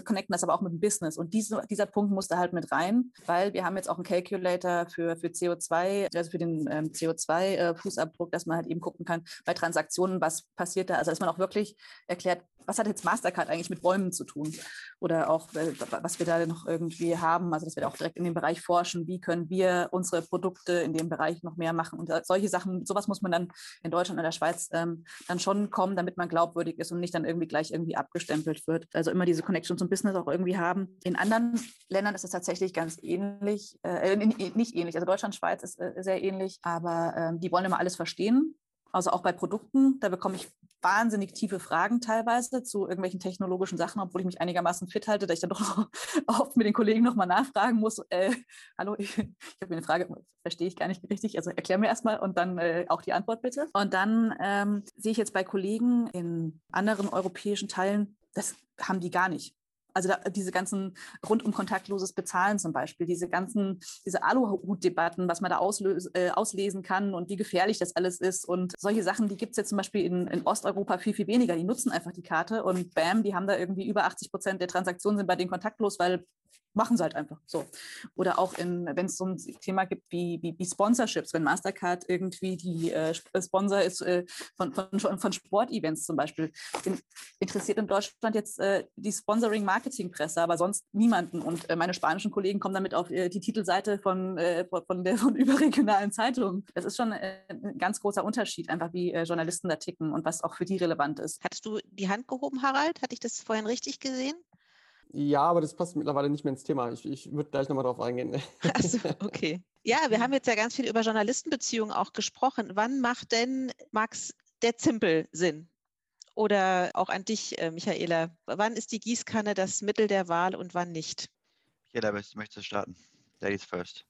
connecten das aber auch mit dem Business. Und diese, dieser Punkt muss da halt mit rein, weil wir haben jetzt auch einen Calculator für, für CO2, also für den ähm, CO2-Fußabdruck, äh, dass man halt eben gucken kann bei Transaktionen, was passiert da. Also dass man auch wirklich erklärt, was hat jetzt Mastercard eigentlich mit Bäumen zu tun? Oder auch, äh, was wir da noch irgendwie haben. Also dass wir auch direkt in dem Bereich forschen, wie können wir unsere Produkte in dem Bereich noch mehr machen. Und solche Sachen, sowas muss man dann in Deutschland und der Schweiz ähm, dann schon kommen, damit man glaubwürdig ist und nicht dann irgendwie gleich irgendwie abgestempelt wird. Also immer diese Connection zum Business auch irgendwie haben. In anderen Ländern ist es tatsächlich ganz ähnlich, äh, nicht ähnlich. Also Deutschland, Schweiz ist äh, sehr ähnlich, aber äh, die wollen immer alles verstehen also auch bei Produkten, da bekomme ich wahnsinnig tiefe Fragen teilweise zu irgendwelchen technologischen Sachen, obwohl ich mich einigermaßen fit halte, da ich dann doch (laughs) oft mit den Kollegen nochmal nachfragen muss. Äh, hallo, (laughs) ich, ich habe eine Frage, verstehe ich gar nicht richtig. Also erklär mir erstmal und dann äh, auch die Antwort bitte. Und dann ähm, sehe ich jetzt bei Kollegen in anderen europäischen Teilen, das haben die gar nicht. Also da, diese ganzen rund um kontaktloses Bezahlen zum Beispiel, diese ganzen, diese Aluhut-Debatten, was man da auslös, äh, auslesen kann und wie gefährlich das alles ist. Und solche Sachen, die gibt es jetzt zum Beispiel in, in, Osteuropa viel, viel weniger. Die nutzen einfach die Karte und bam, die haben da irgendwie über 80 Prozent der Transaktionen sind bei denen kontaktlos, weil machen sie halt einfach so. Oder auch wenn es so ein Thema gibt wie, wie, wie, Sponsorships, wenn Mastercard irgendwie die äh, äh Sponsor ist äh, von, von, von Sportevents zum Beispiel, in, interessiert in Deutschland jetzt äh, die Sponsoring-Marketing-Presse, aber sonst niemanden. Und äh, meine spanischen Kollegen kommen damit auf äh, die Titelseite von, von, der, von (laughs) überregionalen Zeitungen. Das ist schon ein ganz großer Unterschied, einfach wie Journalisten da ticken und was auch für die relevant ist. Hattest du die Hand gehoben, Harald? Hatte ich das vorhin richtig gesehen? Ja, aber das passt mittlerweile nicht mehr ins Thema. Ich, ich würde gleich nochmal drauf eingehen. (laughs) Achso, okay. Ja, wir haben jetzt ja ganz viel über Journalistenbeziehungen auch gesprochen. Wann macht denn, Max, der Zimpel Sinn? Oder auch an dich, äh, Michaela. Wann ist die Gießkanne das Mittel der Wahl und wann nicht? Michaela, möchtest du starten? Ladies first.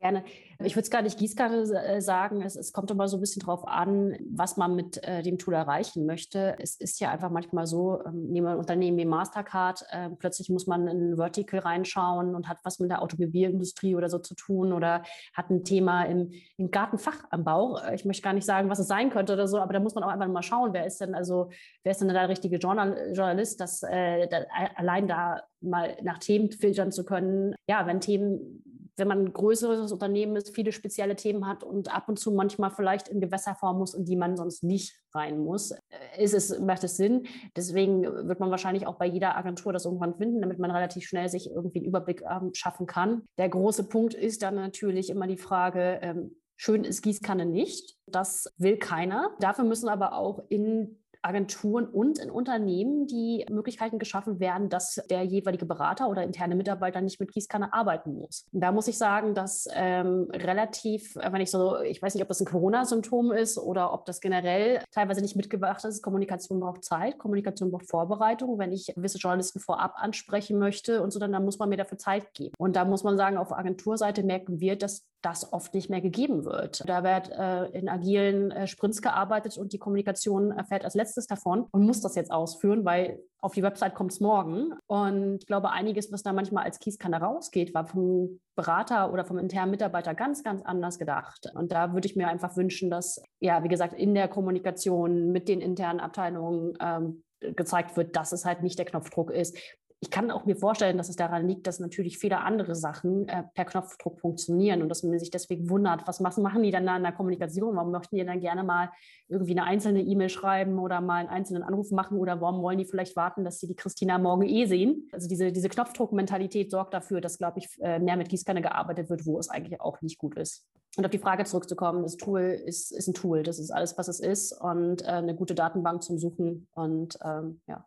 Gerne. Ich würde es gar nicht Gießkanne äh, sagen. Es, es, kommt immer so ein bisschen drauf an, was man mit äh, dem Tool erreichen möchte. Es ist ja einfach manchmal so, ähm, nehmen wir ein Unternehmen wie Mastercard, äh, plötzlich muss man in ein Vertical reinschauen und hat was mit der Automobilindustrie oder so zu tun oder hat ein Thema im, im Gartenfachanbau. Äh, ich möchte gar nicht sagen, was es sein könnte oder so, aber da muss man auch einfach mal schauen, wer ist denn also, wer ist denn der richtige Journal Journalist, dass äh, da, allein da mal nach Themen filtern zu können. Ja, wenn Themen wenn man ein größeres Unternehmen ist, viele spezielle Themen hat und ab und zu manchmal vielleicht in Gewässer fahren muss, in die man sonst nicht rein muss, äh, ist es, macht es Sinn. Deswegen wird man wahrscheinlich auch bei jeder Agentur das irgendwann finden, damit man relativ schnell sich irgendwie einen Überblick ähm, schaffen kann. Der große Punkt ist dann natürlich immer die Frage, ähm, schön ist Gießkanne nicht. Das will keiner. Dafür müssen aber auch in Agenturen und in Unternehmen die Möglichkeiten geschaffen werden, dass der jeweilige Berater oder interne Mitarbeiter nicht mit Gießkanne arbeiten muss. Da muss ich sagen, dass ähm, relativ, äh, wenn ich so, ich weiß nicht, ob das ein Corona-Symptom ist oder ob das generell teilweise nicht mitgebracht ist. Kommunikation braucht Zeit, Kommunikation braucht Vorbereitung. Wenn ich gewisse Journalisten vorab ansprechen möchte und so, dann, dann muss man mir dafür Zeit geben. Und da muss man sagen, auf Agenturseite merken wir, dass das oft nicht mehr gegeben wird. Da wird äh, in agilen äh, Sprints gearbeitet und die Kommunikation erfährt als letztes davon und muss das jetzt ausführen, weil auf die Website kommt es morgen. Und ich glaube, einiges, was da manchmal als Kieskanne rausgeht, war vom Berater oder vom internen Mitarbeiter ganz, ganz anders gedacht. Und da würde ich mir einfach wünschen, dass, ja, wie gesagt, in der Kommunikation mit den internen Abteilungen ähm, gezeigt wird, dass es halt nicht der Knopfdruck ist, ich kann auch mir vorstellen, dass es daran liegt, dass natürlich viele andere Sachen äh, per Knopfdruck funktionieren und dass man sich deswegen wundert, was machen die dann da in der Kommunikation? Warum möchten die dann gerne mal irgendwie eine einzelne E-Mail schreiben oder mal einen einzelnen Anruf machen oder warum wollen die vielleicht warten, dass sie die Christina morgen eh sehen? Also diese, diese Knopfdruck-Mentalität sorgt dafür, dass, glaube ich, äh, mehr mit Gießkanne gearbeitet wird, wo es eigentlich auch nicht gut ist. Und auf die Frage zurückzukommen, das Tool ist, ist ein Tool, das ist alles, was es ist und äh, eine gute Datenbank zum Suchen und ähm, ja.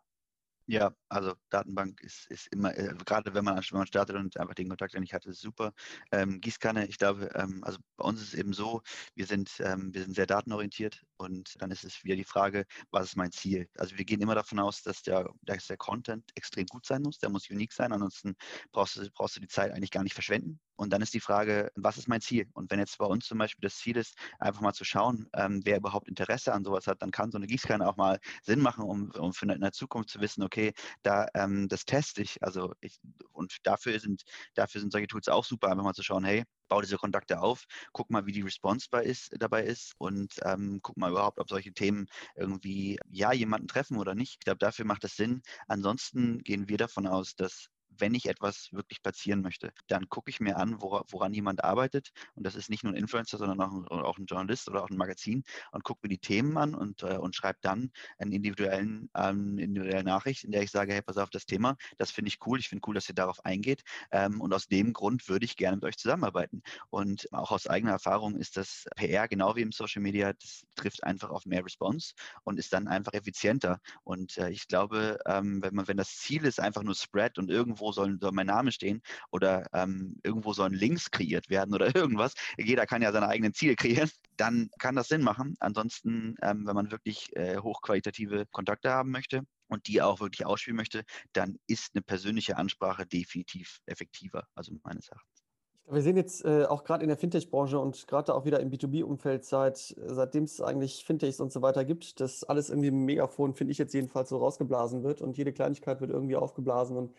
Ja, also Datenbank ist, ist immer, äh, gerade wenn man, wenn man startet und einfach den Kontakt nicht hat, ist super. Ähm, Gießkanne, ich glaube, ähm, also bei uns ist es eben so, wir sind, ähm, wir sind sehr datenorientiert und dann ist es wieder die Frage, was ist mein Ziel? Also wir gehen immer davon aus, dass der, dass der Content extrem gut sein muss, der muss unique sein, ansonsten brauchst du, brauchst du die Zeit eigentlich gar nicht verschwenden. Und dann ist die Frage, was ist mein Ziel? Und wenn jetzt bei uns zum Beispiel das Ziel ist, einfach mal zu schauen, ähm, wer überhaupt Interesse an sowas hat, dann kann so eine Gießkanne auch mal Sinn machen, um, um für in der Zukunft zu wissen, okay, da ähm, das teste ich. Also ich, und dafür sind, dafür sind solche Tools auch super, einfach mal zu schauen, hey, bau diese Kontakte auf, guck mal, wie die Response bei ist, dabei ist und ähm, guck mal überhaupt, ob solche Themen irgendwie ja jemanden treffen oder nicht. Ich glaube, dafür macht das Sinn. Ansonsten gehen wir davon aus, dass wenn ich etwas wirklich platzieren möchte, dann gucke ich mir an, wora, woran jemand arbeitet. Und das ist nicht nur ein Influencer, sondern auch ein, auch ein Journalist oder auch ein Magazin und gucke mir die Themen an und, äh, und schreibe dann eine individuellen, ähm, individuelle Nachricht, in der ich sage, hey, pass auf das Thema, das finde ich cool, ich finde cool, dass ihr darauf eingeht. Ähm, und aus dem Grund würde ich gerne mit euch zusammenarbeiten. Und auch aus eigener Erfahrung ist das PR genau wie im Social Media, das trifft einfach auf mehr Response und ist dann einfach effizienter. Und äh, ich glaube, ähm, wenn man, wenn das Ziel ist, einfach nur Spread und irgendwo irgendwo soll, soll mein Name stehen oder ähm, irgendwo sollen Links kreiert werden oder (laughs) irgendwas. Jeder kann ja seine eigenen Ziele kreieren. Dann kann das Sinn machen. Ansonsten, ähm, wenn man wirklich äh, hochqualitative Kontakte haben möchte, und die auch wirklich ausspielen möchte, dann ist eine persönliche Ansprache definitiv effektiver, also meines Erachtens. Wir sehen jetzt äh, auch gerade in der Fintech-Branche und gerade auch wieder im B2B-Umfeld, seit, seitdem es eigentlich Fintechs und so weiter gibt, dass alles irgendwie im Megafon, finde ich jetzt jedenfalls, so rausgeblasen wird und jede Kleinigkeit wird irgendwie aufgeblasen und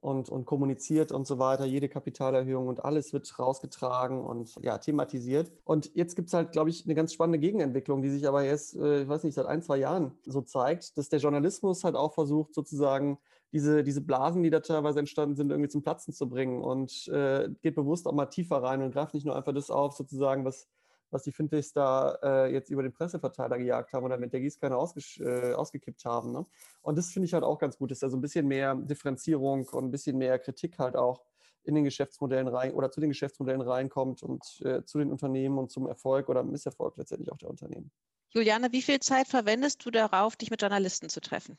und, und kommuniziert und so weiter. Jede Kapitalerhöhung und alles wird rausgetragen und ja, thematisiert. Und jetzt gibt es halt, glaube ich, eine ganz spannende Gegenentwicklung, die sich aber erst, äh, ich weiß nicht, seit ein, zwei Jahren so zeigt, dass der Journalismus halt auch versucht, sozusagen diese, diese Blasen, die da teilweise entstanden sind, irgendwie zum Platzen zu bringen und äh, geht bewusst auch mal tiefer rein und greift nicht nur einfach das auf, sozusagen, was, was die Fintechs da äh, jetzt über den Presseverteiler gejagt haben oder mit der Gießkanne äh, ausgekippt haben. Ne? Und das finde ich halt auch ganz gut, dass da so ein bisschen mehr Differenzierung und ein bisschen mehr Kritik halt auch in den Geschäftsmodellen rein oder zu den Geschäftsmodellen reinkommt und äh, zu den Unternehmen und zum Erfolg oder Misserfolg letztendlich auch der Unternehmen. Juliane, wie viel Zeit verwendest du darauf, dich mit Journalisten zu treffen?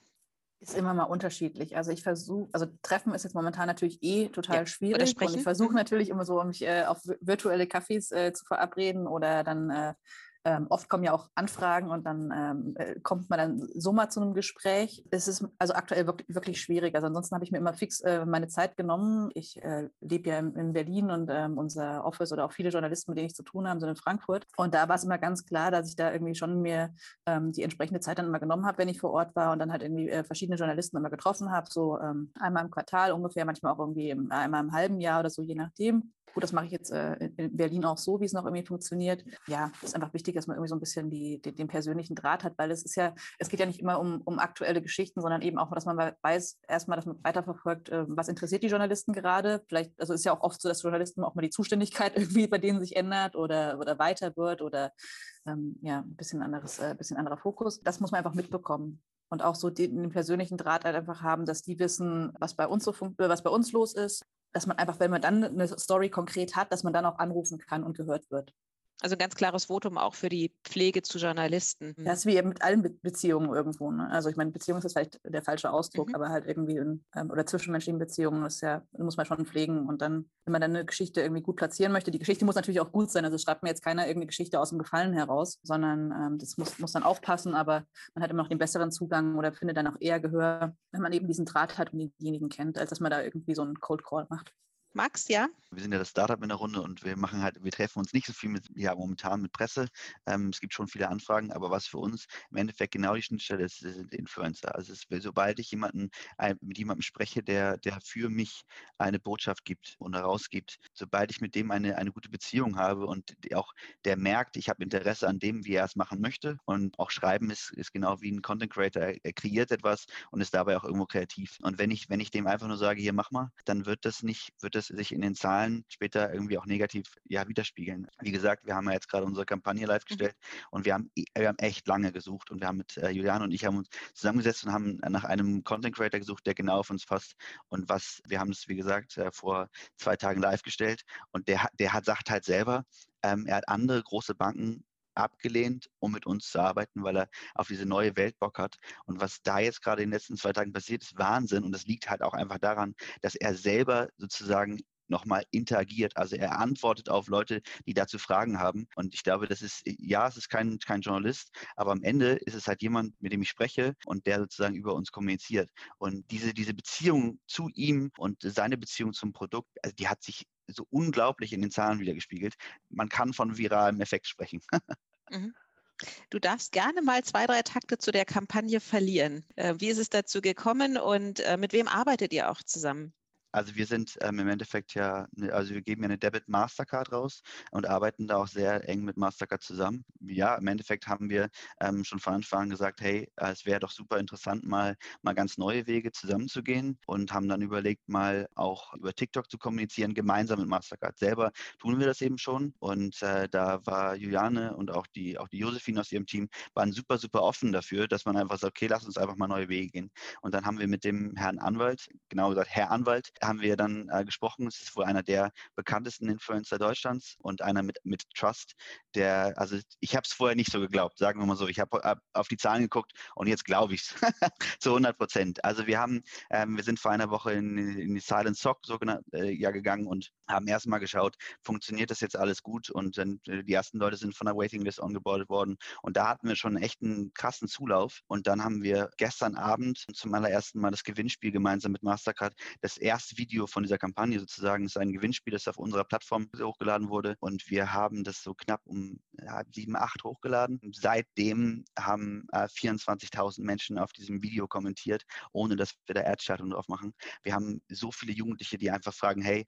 Ist immer mal unterschiedlich. Also ich versuche, also Treffen ist jetzt momentan natürlich eh total ja, schwierig. Und ich versuche mhm. natürlich immer so, mich äh, auf virtuelle Cafés äh, zu verabreden oder dann äh, ähm, oft kommen ja auch Anfragen und dann ähm, äh, kommt man dann so mal zu einem Gespräch. Es ist also aktuell wirklich, wirklich schwierig. Also ansonsten habe ich mir immer fix äh, meine Zeit genommen. Ich äh, lebe ja in, in, Berlin und ähm, unser Office oder auch viele Journalisten, mit denen ich zu tun habe, sind in Frankfurt. Und da war es immer ganz klar, dass ich da irgendwie schon mir ähm, die entsprechende Zeit dann immer genommen habe, wenn ich vor Ort war und dann halt irgendwie äh, verschiedene Journalisten immer getroffen habe, so ähm, einmal im Quartal ungefähr, manchmal auch irgendwie im, einmal im halben Jahr oder so, je nachdem. Gut, das mache ich jetzt äh, in Berlin auch so, wie es noch irgendwie funktioniert. Ja, es ist einfach wichtig, dass man irgendwie so ein bisschen die, die, den persönlichen Draht hat, weil es ist ja, es geht ja nicht immer um, um aktuelle Geschichten, sondern eben auch, dass man weiß, erstmal, dass man weiterverfolgt, äh, was interessiert die Journalisten gerade. Vielleicht, also ist ja auch oft so, dass Journalisten auch mal die Zuständigkeit (laughs) irgendwie bei denen sich ändert oder, oder weiter wird oder ähm, ja, ein bisschen anderes, äh, bisschen anderer Fokus. Das muss man einfach mitbekommen und auch so den, den, persönlichen Draht halt einfach haben, dass die wissen, was bei uns so was bei uns los ist, dass man einfach, wenn man dann eine Story konkret hat, dass man dann auch anrufen kann und gehört wird. Also ein ganz klares Votum auch für die Pflege zu Journalisten. Das ist wie mit allen Be Beziehungen irgendwo. Ne? Also ich meine, Beziehung ist vielleicht der falsche Ausdruck, mhm. aber halt irgendwie in, ähm, oder zwischenmenschlichen Beziehungen ist ja, muss man schon pflegen. Und dann, wenn man dann eine Geschichte irgendwie gut platzieren möchte, die Geschichte muss natürlich auch gut sein. Also schreibt mir jetzt keiner irgendeine Geschichte aus dem Gefallen heraus, sondern ähm, das muss, muss dann aufpassen, aber man hat immer noch den besseren Zugang oder findet dann auch eher Gehör, wenn man eben diesen Draht hat und denjenigen kennt, als dass man da irgendwie so einen Cold Call macht. Max, ja? Wir sind ja das Startup in der Runde und wir machen halt, wir treffen uns nicht so viel mit, ja, momentan mit Presse. Ähm, es gibt schon viele Anfragen, aber was für uns im Endeffekt genau die Schnittstelle ist, sind Influencer. Also es, sobald ich jemanden, mit jemandem spreche, der, der für mich eine Botschaft gibt und herausgibt, sobald ich mit dem eine, eine gute Beziehung habe und auch der merkt, ich habe Interesse an dem, wie er es machen möchte und auch schreiben ist, ist genau wie ein Content Creator. Er, er kreiert etwas und ist dabei auch irgendwo kreativ. Und wenn ich, wenn ich dem einfach nur sage, hier mach mal, dann wird das nicht, wird das das sich in den Zahlen später irgendwie auch negativ ja, widerspiegeln. Wie gesagt, wir haben ja jetzt gerade unsere Kampagne live mhm. gestellt mhm. und wir haben, wir haben echt lange gesucht und wir haben mit äh, Julian und ich haben uns zusammengesetzt und haben nach einem Content Creator gesucht, der genau auf uns passt. Und was, wir haben es, wie gesagt, äh, vor zwei Tagen live gestellt und der, der hat sagt halt selber, ähm, er hat andere große Banken abgelehnt, um mit uns zu arbeiten, weil er auf diese neue Welt Bock hat. Und was da jetzt gerade in den letzten zwei Tagen passiert, ist Wahnsinn. Und das liegt halt auch einfach daran, dass er selber sozusagen nochmal interagiert. Also er antwortet auf Leute, die dazu Fragen haben. Und ich glaube, das ist, ja, es ist kein, kein Journalist, aber am Ende ist es halt jemand, mit dem ich spreche und der sozusagen über uns kommuniziert. Und diese, diese Beziehung zu ihm und seine Beziehung zum Produkt, also die hat sich so unglaublich in den Zahlen wiedergespiegelt. Man kann von viralem Effekt sprechen. (laughs) Mhm. Du darfst gerne mal zwei, drei Takte zu der Kampagne verlieren. Äh, wie ist es dazu gekommen und äh, mit wem arbeitet ihr auch zusammen? Also wir sind ähm, im Endeffekt ja, ne, also wir geben ja eine Debit Mastercard raus und arbeiten da auch sehr eng mit Mastercard zusammen. Ja, im Endeffekt haben wir ähm, schon von Anfang an gesagt, hey, äh, es wäre doch super interessant, mal, mal ganz neue Wege zusammenzugehen und haben dann überlegt, mal auch über TikTok zu kommunizieren, gemeinsam mit Mastercard. Selber tun wir das eben schon und äh, da war Juliane und auch die, auch die Josephine aus ihrem Team waren super, super offen dafür, dass man einfach sagt, okay, lass uns einfach mal neue Wege gehen. Und dann haben wir mit dem Herrn Anwalt, genau gesagt, Herr Anwalt, haben wir dann äh, gesprochen. Es ist wohl einer der bekanntesten Influencer Deutschlands und einer mit, mit Trust, der, also ich habe es vorher nicht so geglaubt, sagen wir mal so. Ich habe auf die Zahlen geguckt und jetzt glaube ich es (laughs) zu 100 Prozent. Also wir haben, ähm, wir sind vor einer Woche in, in die Silent Sock sogenannt, äh, ja gegangen und haben erstmal geschaut, funktioniert das jetzt alles gut und dann, äh, die ersten Leute sind von der Waitinglist ongeboardet worden und da hatten wir schon echt einen krassen Zulauf und dann haben wir gestern Abend zum allerersten Mal das Gewinnspiel gemeinsam mit Mastercard das erste Video von dieser Kampagne sozusagen ist ein Gewinnspiel, das auf unserer Plattform hochgeladen wurde. Und wir haben das so knapp um ja, 7, 8 hochgeladen. Seitdem haben äh, 24.000 Menschen auf diesem Video kommentiert, ohne dass wir da Ad-Schaltung drauf machen. Wir haben so viele Jugendliche, die einfach fragen, hey,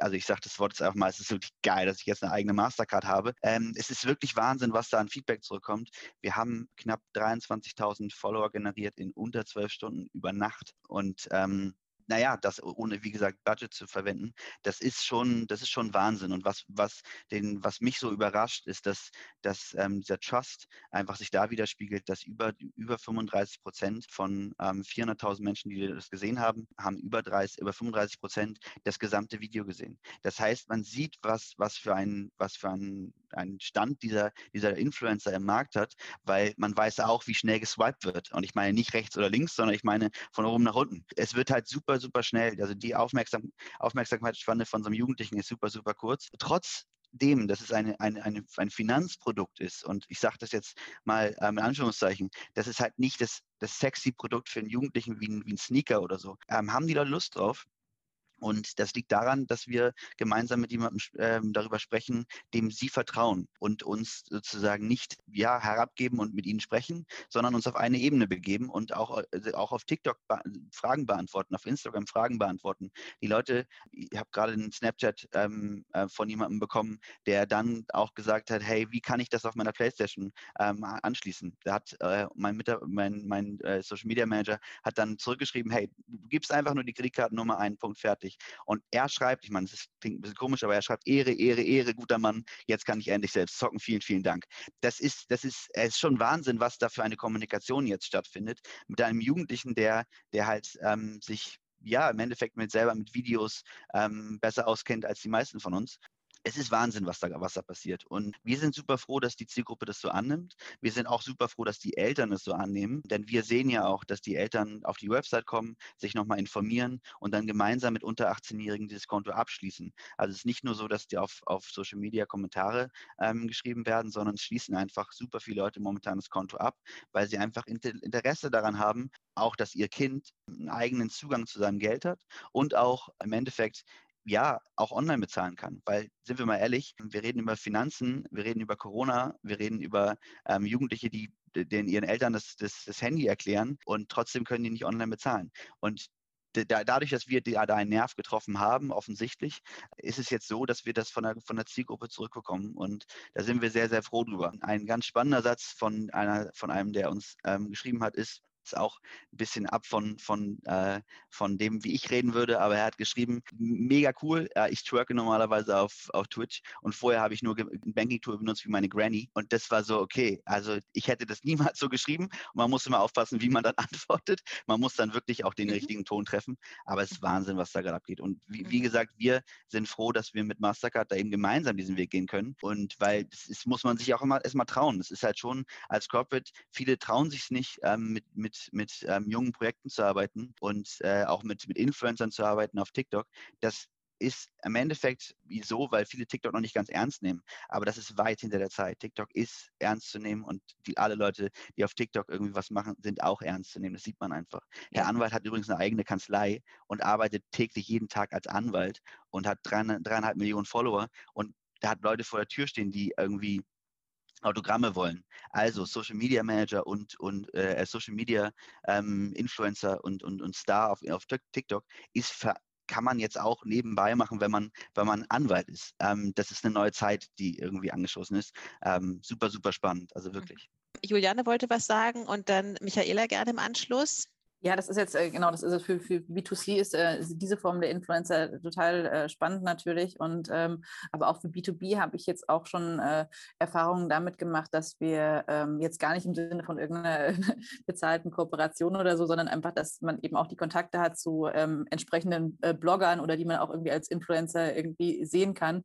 also ich sage das Wort jetzt einfach mal, es ist wirklich geil, dass ich jetzt eine eigene Mastercard habe. Ähm, es ist wirklich Wahnsinn, was da an Feedback zurückkommt. Wir haben knapp 23.000 Follower generiert in unter zwölf Stunden über Nacht und ähm, naja, das ohne, wie gesagt, Budget zu verwenden, das ist schon, das ist schon Wahnsinn. Und was, was, den, was mich so überrascht, ist, dass, dass ähm, dieser Trust einfach sich da widerspiegelt, dass über, über 35 Prozent von ähm, 400.000 Menschen, die das gesehen haben, haben über, 30, über 35 Prozent das gesamte Video gesehen. Das heißt, man sieht, was, was für ein, was für ein, ein Stand dieser, dieser Influencer im Markt hat, weil man weiß auch, wie schnell geswiped wird. Und ich meine nicht rechts oder links, sondern ich meine von oben nach unten. Es wird halt super super schnell. Also die Aufmerksam Aufmerksamkeitsspanne von so einem Jugendlichen ist super, super kurz. Trotzdem, dass es eine, eine, eine, ein Finanzprodukt ist, und ich sage das jetzt mal ähm, in Anführungszeichen, das ist halt nicht das, das sexy Produkt für einen Jugendlichen wie ein, wie ein Sneaker oder so. Ähm, haben die Leute Lust drauf? Und das liegt daran, dass wir gemeinsam mit jemandem äh, darüber sprechen, dem sie vertrauen und uns sozusagen nicht ja, herabgeben und mit ihnen sprechen, sondern uns auf eine Ebene begeben und auch, äh, auch auf TikTok Fragen beantworten, auf Instagram Fragen beantworten. Die Leute, ich habe gerade einen Snapchat ähm, äh, von jemandem bekommen, der dann auch gesagt hat, hey, wie kann ich das auf meiner Playstation ähm, anschließen? Da hat äh, mein, mein, mein äh, Social Media Manager hat dann zurückgeschrieben, hey, du gibst einfach nur die Kreditkartennummer ein, Punkt fertig fertig. Und er schreibt, ich meine, das klingt ein bisschen komisch, aber er schreibt Ehre, Ehre, Ehre, guter Mann, jetzt kann ich endlich selbst zocken, vielen, vielen Dank. Das ist, das ist, es ist schon Wahnsinn, was da für eine Kommunikation jetzt stattfindet mit einem Jugendlichen, der, der halt ähm, sich ja, im Endeffekt mit selber mit Videos ähm, besser auskennt als die meisten von uns es ist Wahnsinn, was da, was da passiert. Und wir sind super froh, dass die Zielgruppe das so annimmt. Wir sind auch super froh, dass die Eltern es so annehmen. Denn wir sehen ja auch, dass die Eltern auf die Website kommen, sich nochmal informieren und dann gemeinsam mit unter 18-Jährigen dieses Konto abschließen. Also es ist nicht nur so, dass die auf, auf Social Media Kommentare ähm, geschrieben werden, sondern es schließen einfach super viele Leute momentan das Konto ab, weil sie einfach Interesse daran haben, auch dass ihr Kind einen eigenen Zugang zu seinem Geld hat und auch im Endeffekt ja, auch online bezahlen kann. Weil, sind wir mal ehrlich, wir reden über Finanzen, wir reden über Corona, wir reden über ähm, Jugendliche, die den ihren Eltern das, das, das Handy erklären und trotzdem können die nicht online bezahlen. Und da, dadurch, dass wir da einen Nerv getroffen haben, offensichtlich, ist es jetzt so, dass wir das von der, von der Zielgruppe zurückbekommen. Und da sind wir sehr, sehr froh drüber. Ein ganz spannender Satz von, einer, von einem, der uns ähm, geschrieben hat, ist, ist auch ein bisschen ab von, von, äh, von dem, wie ich reden würde, aber er hat geschrieben, mega cool, äh, ich twerke normalerweise auf, auf Twitch und vorher habe ich nur ein Banking-Tool benutzt wie meine Granny und das war so, okay, also ich hätte das (laughs) niemals so geschrieben und man muss immer aufpassen, wie man dann (laughs) antwortet. Man muss dann wirklich auch den mhm. richtigen Ton treffen, aber es ist Wahnsinn, was da gerade abgeht. Und wie, wie, mhm. gesagt, wir sind froh, dass wir mit Mastercard da eben gemeinsam diesen Weg gehen können und weil ist, muss man sich auch immer erstmal trauen. Es ist halt schon als Corporate, viele trauen sich es nicht ähm, mit, mit mit, ähm, jungen Projekten zu arbeiten und äh, auch mit, mit Influencern zu arbeiten auf TikTok, das ist im Endeffekt so, weil viele TikTok noch nicht ganz ernst nehmen. Aber das ist weit hinter der Zeit. TikTok ist ernst zu nehmen und die, alle Leute, die auf TikTok irgendwie was machen, sind auch ernst zu nehmen. Das sieht man einfach. Ja. Herr Anwalt hat übrigens eine eigene Kanzlei und arbeitet täglich jeden Tag als Anwalt und hat dreieinhalb Millionen Follower und da hat Leute vor der Tür stehen, die irgendwie Autogramme wollen. Also Social Media Manager und, und äh, Social Media ähm, Influencer und, und, und Star auf, auf TikTok ist für, kann man jetzt auch nebenbei machen, wenn man, wenn man Anwalt ist. Ähm, das ist eine neue Zeit, die irgendwie angeschossen ist. Ähm, super, super spannend, also mhm. wirklich. Juliane wollte was sagen und dann Michaela gerne im Anschluss. Ja, das ist jetzt, äh, genau, das ist für, für B2C ist äh, diese Form der Influencer total äh, spannend natürlich. Und ähm, aber auch für B2B habe ich jetzt auch schon äh, Erfahrungen damit gemacht, dass wir ähm, jetzt gar nicht im Sinne von irgendeiner (laughs) bezahlten Kooperation oder so, sondern einfach, dass man eben auch die Kontakte hat zu ähm, entsprechenden äh, Bloggern oder die man auch irgendwie als Influencer irgendwie sehen kann.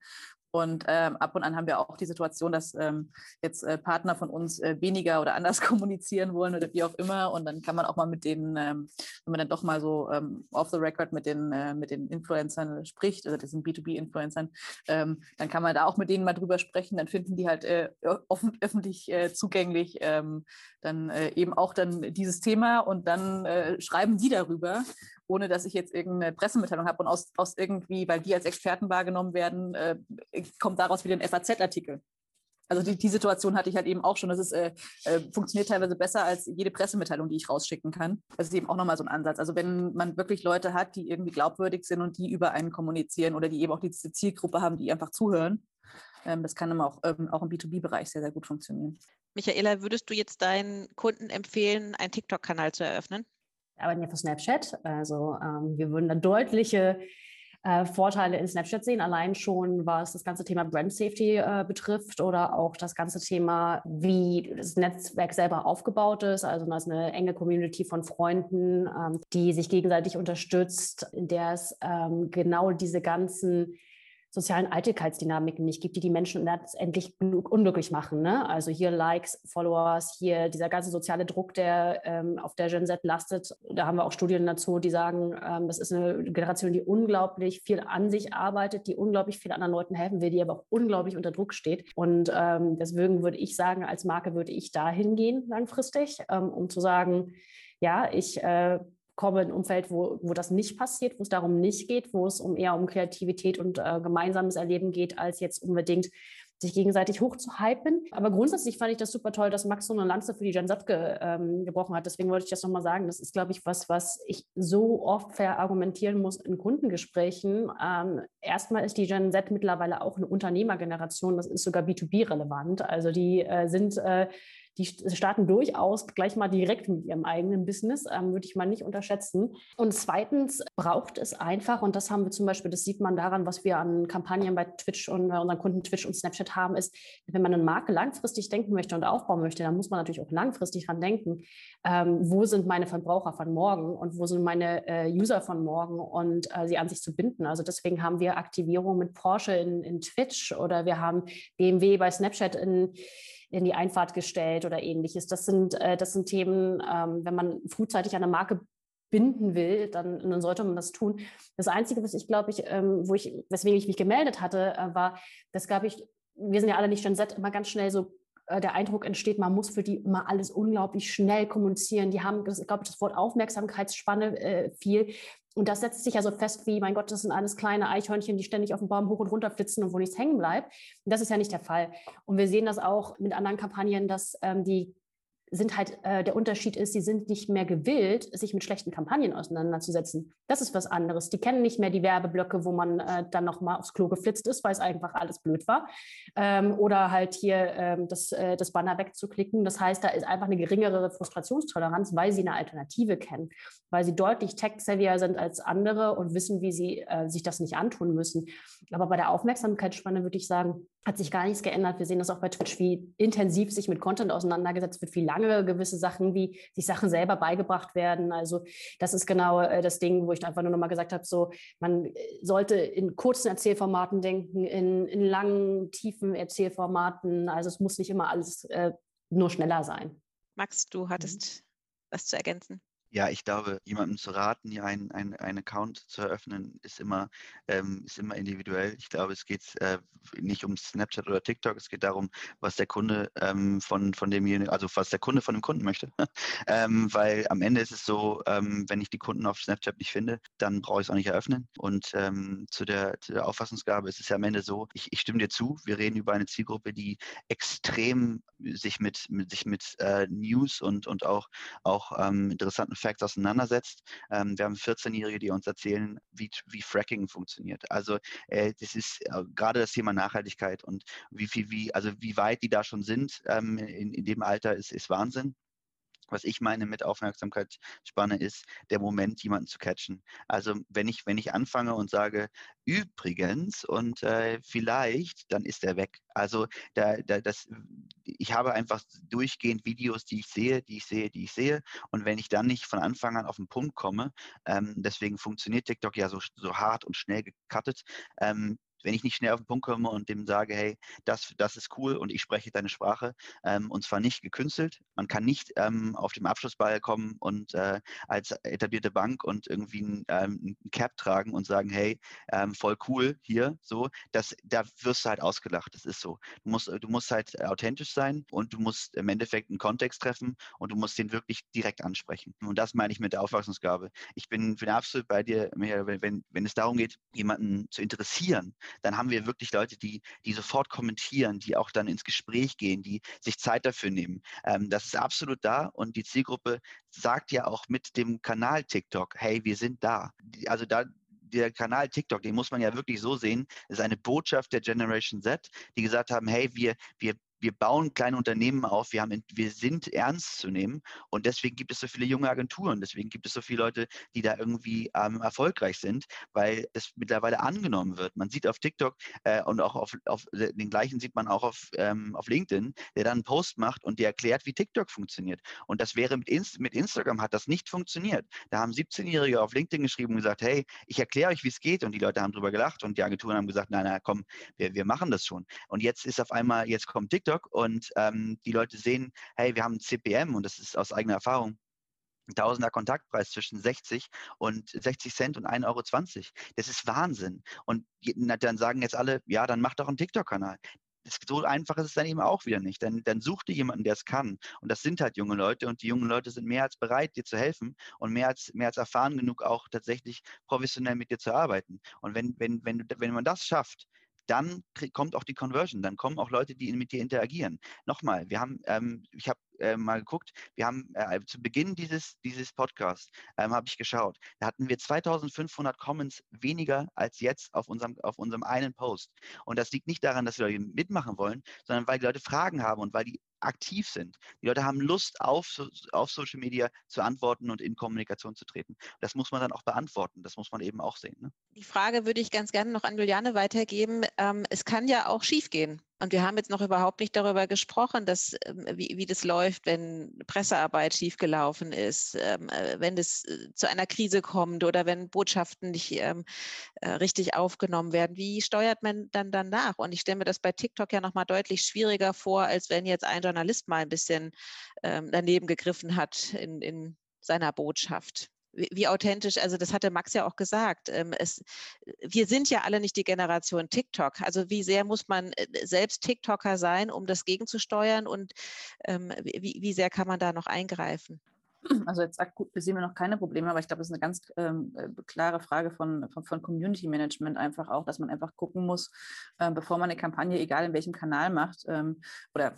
Und ähm, ab und an haben wir auch die Situation, dass ähm, jetzt äh, Partner von uns äh, weniger oder anders (laughs) kommunizieren wollen oder wie auch immer. Und dann kann man auch mal mit denen, ähm, wenn man dann doch mal so ähm, off the record mit den, äh, mit den Influencern spricht, also diesen B2B-Influencern, ähm, dann kann man da auch mit denen mal drüber sprechen. Dann finden die halt äh, offen, öffentlich äh, zugänglich ähm, dann äh, eben auch dann dieses Thema und dann schreiben die darüber ohne dass ich jetzt irgendeine Pressemitteilung habe und aus, aus irgendwie, weil die als Experten wahrgenommen werden, äh, kommt daraus wieder ein FAZ-Artikel. Also die, die Situation hatte ich halt eben auch schon. Das ist, äh, äh, funktioniert teilweise besser als jede Pressemitteilung, die ich rausschicken kann. Das ist eben auch nochmal so ein Ansatz. Also wenn man wirklich Leute hat, die irgendwie glaubwürdig sind und die über einen kommunizieren oder die eben auch diese Zielgruppe haben, die einfach zuhören, ähm, das kann immer auch, ähm, auch im B2B-Bereich sehr, sehr gut funktionieren. Michaela, würdest du jetzt deinen Kunden empfehlen, einen TikTok-Kanal zu eröffnen? Wir arbeiten ja für Snapchat. Also ähm, wir würden da deutliche äh, Vorteile in Snapchat sehen, allein schon was das ganze Thema Brand Safety äh, betrifft oder auch das ganze Thema, wie das Netzwerk selber aufgebaut ist. Also da ist eine enge Community von Freunden, ähm, die sich gegenseitig unterstützt, in der es ähm, genau diese ganzen sozialen Eitelkeitsdynamiken nicht gibt, die die Menschen letztendlich unglücklich machen. Ne? Also hier Likes, Followers, hier dieser ganze soziale Druck, der ähm, auf der Gen Z lastet. Da haben wir auch Studien dazu, die sagen, ähm, das ist eine Generation, die unglaublich viel an sich arbeitet, die unglaublich viel anderen Leuten helfen will, die aber auch unglaublich unter Druck steht. Und ähm, deswegen würde ich sagen, als Marke würde ich da hingehen langfristig, ähm, um zu sagen, ja, ich äh, komme in ein Umfeld, wo, wo das nicht passiert, wo es darum nicht geht, wo es um eher um Kreativität und äh, gemeinsames Erleben geht, als jetzt unbedingt sich gegenseitig hochzuhypen. Aber grundsätzlich fand ich das super toll, dass Max so eine Lanze für die Gen Z ge, ähm, gebrochen hat. Deswegen wollte ich das nochmal sagen. Das ist, glaube ich, was, was ich so oft verargumentieren muss in Kundengesprächen. Ähm, erstmal ist die Gen Z mittlerweile auch eine Unternehmergeneration. Das ist sogar B2B-relevant. Also die äh, sind äh, die starten durchaus gleich mal direkt mit ihrem eigenen Business, ähm, würde ich mal nicht unterschätzen. Und zweitens braucht es einfach, und das haben wir zum Beispiel, das sieht man daran, was wir an Kampagnen bei Twitch und bei unseren Kunden Twitch und Snapchat haben, ist, wenn man eine Marke langfristig denken möchte und aufbauen möchte, dann muss man natürlich auch langfristig dran denken, ähm, wo sind meine Verbraucher von morgen und wo sind meine äh, User von morgen und äh, sie an sich zu binden. Also deswegen haben wir Aktivierung mit Porsche in, in Twitch oder wir haben BMW bei Snapchat in in die Einfahrt gestellt oder ähnliches. Das sind, äh, das sind Themen, ähm, wenn man frühzeitig eine Marke binden will, dann, dann, sollte man das tun. Das Einzige, was ich glaube ich, ähm, wo ich, weswegen ich mich gemeldet hatte, äh, war, das glaube ich, wir sind ja alle nicht Gen Z, immer ganz schnell so äh, der Eindruck entsteht, man muss für die immer alles unglaublich schnell kommunizieren. Die haben, das, ich glaube, das Wort Aufmerksamkeitsspanne äh, viel. Und das setzt sich ja so fest wie, mein Gott, das sind alles kleine Eichhörnchen, die ständig auf dem Baum hoch und runter flitzen und wo nichts hängen bleibt. Und das ist ja nicht der Fall. Und wir sehen das auch mit anderen Kampagnen, dass ähm, die sind halt, äh, der Unterschied ist, sie sind nicht mehr gewillt, sich mit schlechten Kampagnen auseinanderzusetzen. Das ist was anderes. Die kennen nicht mehr die Werbeblöcke, wo man äh, dann nochmal aufs Klo geflitzt ist, weil es einfach alles blöd war. Ähm, oder halt hier ähm, das, äh, das Banner wegzuklicken. Das heißt, da ist einfach eine geringere Frustrationstoleranz, weil sie eine Alternative kennen, weil sie deutlich tech-savier sind als andere und wissen, wie sie äh, sich das nicht antun müssen. Aber bei der Aufmerksamkeitsspanne würde ich sagen, hat sich gar nichts geändert. Wir sehen das auch bei Twitch, wie intensiv sich mit Content auseinandergesetzt wird, wie lange gewisse Sachen, wie sich Sachen selber beigebracht werden. Also das ist genau äh, das Ding, wo ich einfach nur noch mal gesagt habe, so man äh, sollte in kurzen Erzählformaten denken, in, in langen, tiefen Erzählformaten. Also es muss nicht immer alles äh, nur schneller sein. Max, du hattest mhm. was zu ergänzen. Ja, ich glaube, jemandem zu raten, hier einen ein Account zu eröffnen, ist immer, ähm, ist immer individuell. Ich glaube, es geht äh, nicht um Snapchat oder TikTok, es geht darum, was der Kunde ähm, von, von demjenigen, also was der Kunde von dem Kunden möchte. (laughs) ähm, weil am Ende ist es so, ähm, wenn ich die Kunden auf Snapchat nicht finde, dann brauche ich es auch nicht eröffnen. Und ähm, zu, der, zu der Auffassungsgabe ist es ja am Ende so, ich, ich stimme dir zu, wir reden über eine Zielgruppe, die extrem sich mit, mit sich mit äh, News und, und auch, auch ähm, interessanten Facts auseinandersetzt. Ähm, wir haben 14-Jährige, die uns erzählen, wie, wie Fracking funktioniert. Also äh, das ist äh, gerade das Thema Nachhaltigkeit und wie viel, wie, also wie weit die da schon sind ähm, in, in dem Alter ist, ist Wahnsinn was ich meine mit Aufmerksamkeitsspanne ist, der Moment, jemanden zu catchen. Also wenn ich, wenn ich anfange und sage, übrigens und äh, vielleicht, dann ist er weg. Also da, da, das, ich habe einfach durchgehend Videos, die ich sehe, die ich sehe, die ich sehe. Und wenn ich dann nicht von Anfang an auf den Punkt komme, ähm, deswegen funktioniert TikTok ja so, so hart und schnell gecuttet, ähm, wenn ich nicht schnell auf den Punkt komme und dem sage, hey, das, das ist cool und ich spreche deine Sprache, ähm, und zwar nicht gekünstelt. Man kann nicht ähm, auf dem Abschlussball kommen und äh, als etablierte Bank und irgendwie ein, ähm, ein Cap tragen und sagen, hey, ähm, voll cool hier, so, das, da wirst du halt ausgelacht. Das ist so. Du musst, du musst halt authentisch sein und du musst im Endeffekt einen Kontext treffen und du musst den wirklich direkt ansprechen. Und das meine ich mit der Auffassungsgabe. Ich bin, bin absolut bei dir, Michael, wenn, wenn es darum geht, jemanden zu interessieren, dann haben wir wirklich Leute, die, die sofort kommentieren, die auch dann ins Gespräch gehen, die sich Zeit dafür nehmen. Ähm, das ist absolut da und die Zielgruppe sagt ja auch mit dem Kanal TikTok, hey, wir sind da. Also da der Kanal TikTok, den muss man ja wirklich so sehen, ist eine Botschaft der Generation Z, die gesagt haben, hey, wir, wir wir bauen kleine Unternehmen auf, wir, haben, wir sind ernst zu nehmen und deswegen gibt es so viele junge Agenturen, deswegen gibt es so viele Leute, die da irgendwie ähm, erfolgreich sind, weil es mittlerweile angenommen wird. Man sieht auf TikTok äh, und auch auf, auf, den gleichen sieht man auch auf, ähm, auf LinkedIn, der dann einen Post macht und der erklärt, wie TikTok funktioniert. Und das wäre mit, Inst mit Instagram hat das nicht funktioniert. Da haben 17-Jährige auf LinkedIn geschrieben und gesagt, hey, ich erkläre euch, wie es geht und die Leute haben drüber gelacht und die Agenturen haben gesagt, nein, nein, komm, wir, wir machen das schon. Und jetzt ist auf einmal, jetzt kommt TikTok TikTok und ähm, die Leute sehen, hey, wir haben ein CPM und das ist aus eigener Erfahrung. Tausender Kontaktpreis zwischen 60 und 60 Cent und 1,20 Euro. Das ist Wahnsinn. Und dann sagen jetzt alle, ja, dann mach doch einen TikTok-Kanal. So einfach ist es dann eben auch wieder nicht. Dann, dann such dir jemanden, der es kann. Und das sind halt junge Leute und die jungen Leute sind mehr als bereit, dir zu helfen und mehr als, mehr als erfahren genug, auch tatsächlich professionell mit dir zu arbeiten. Und wenn, wenn, wenn, wenn man das schafft, dann kommt auch die Conversion, dann kommen auch Leute, die mit dir interagieren. Nochmal, wir haben, ähm, ich habe äh, mal geguckt, wir haben äh, zu Beginn dieses, dieses Podcasts, ähm, habe ich geschaut, da hatten wir 2500 Comments weniger als jetzt auf unserem, auf unserem einen Post. Und das liegt nicht daran, dass wir Leute mitmachen wollen, sondern weil die Leute Fragen haben und weil die aktiv sind. Die Leute haben Lust, auf, auf Social Media zu antworten und in Kommunikation zu treten. Das muss man dann auch beantworten. Das muss man eben auch sehen. Ne? Die Frage würde ich ganz gerne noch an Juliane weitergeben. Ähm, es kann ja auch schiefgehen. Und wir haben jetzt noch überhaupt nicht darüber gesprochen, dass, ähm, wie, wie das läuft, wenn Pressearbeit schiefgelaufen ist, ähm, äh, wenn es äh, zu einer Krise kommt oder wenn Botschaften nicht ähm, äh, richtig aufgenommen werden. Wie steuert man dann danach? Und ich stelle mir das bei TikTok ja nochmal deutlich schwieriger vor, als wenn jetzt ein Journalist mal ein bisschen daneben gegriffen hat in, in seiner Botschaft wie, wie authentisch, also das hatte Max ja auch gesagt, ähm, es, wir sind ja alle nicht die Generation TikTok. Also wie sehr muss man äh, selbst TikToker sein, um das gegenzusteuern und ähm, wie, wie sehr kann man da noch eingreifen? Also jetzt sehen wir noch keine Probleme, aber ich glaube, das ist eine ganz ähm, äh, klare Frage von, von, von, Community Management einfach auch, dass man einfach gucken muss, äh, bevor man eine Kampagne, egal in welchem Kanal macht, ähm, oder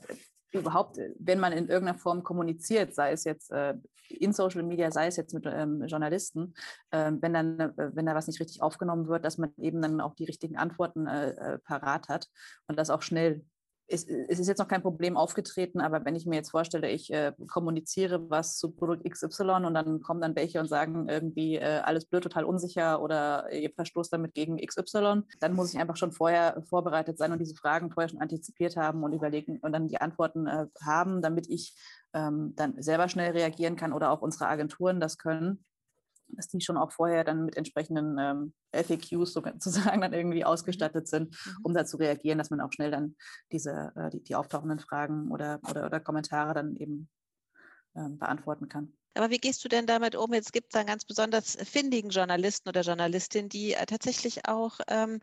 überhaupt, äh, wenn man in irgendeiner Form kommuniziert, sei es jetzt äh, in Social Media, sei es jetzt mit ähm, Journalisten, äh, wenn dann, äh, wenn da was nicht richtig aufgenommen wird, dass man eben dann auch die richtigen Antworten äh, äh, parat hat und das auch schnell es, es, ist jetzt noch kein Problem aufgetreten, aber wenn ich mir jetzt vorstelle, ich äh, kommuniziere was zu Produkt XY und dann kommen dann welche und sagen irgendwie äh, alles blöd, total unsicher oder ihr verstoßt damit gegen XY, dann muss ich einfach schon vorher vorbereitet sein und diese Fragen vorher schon antizipiert haben und überlegen und dann die Antworten äh, haben, damit ich ähm, dann selber schnell reagieren kann oder auch unsere Agenturen das können dass die schon auch vorher dann mit entsprechenden ähm, FAQs (laughs) sozusagen dann irgendwie mhm. ausgestattet sind, mhm. um da zu reagieren, dass man auch schnell dann diese, äh, die, die, auftauchenden Fragen oder, oder, oder Kommentare dann eben ähm, beantworten kann. Aber wie gehst du denn damit um? Jetzt gibt es einen ganz besonders findigen Journalisten oder Journalistin, die äh, tatsächlich auch ähm,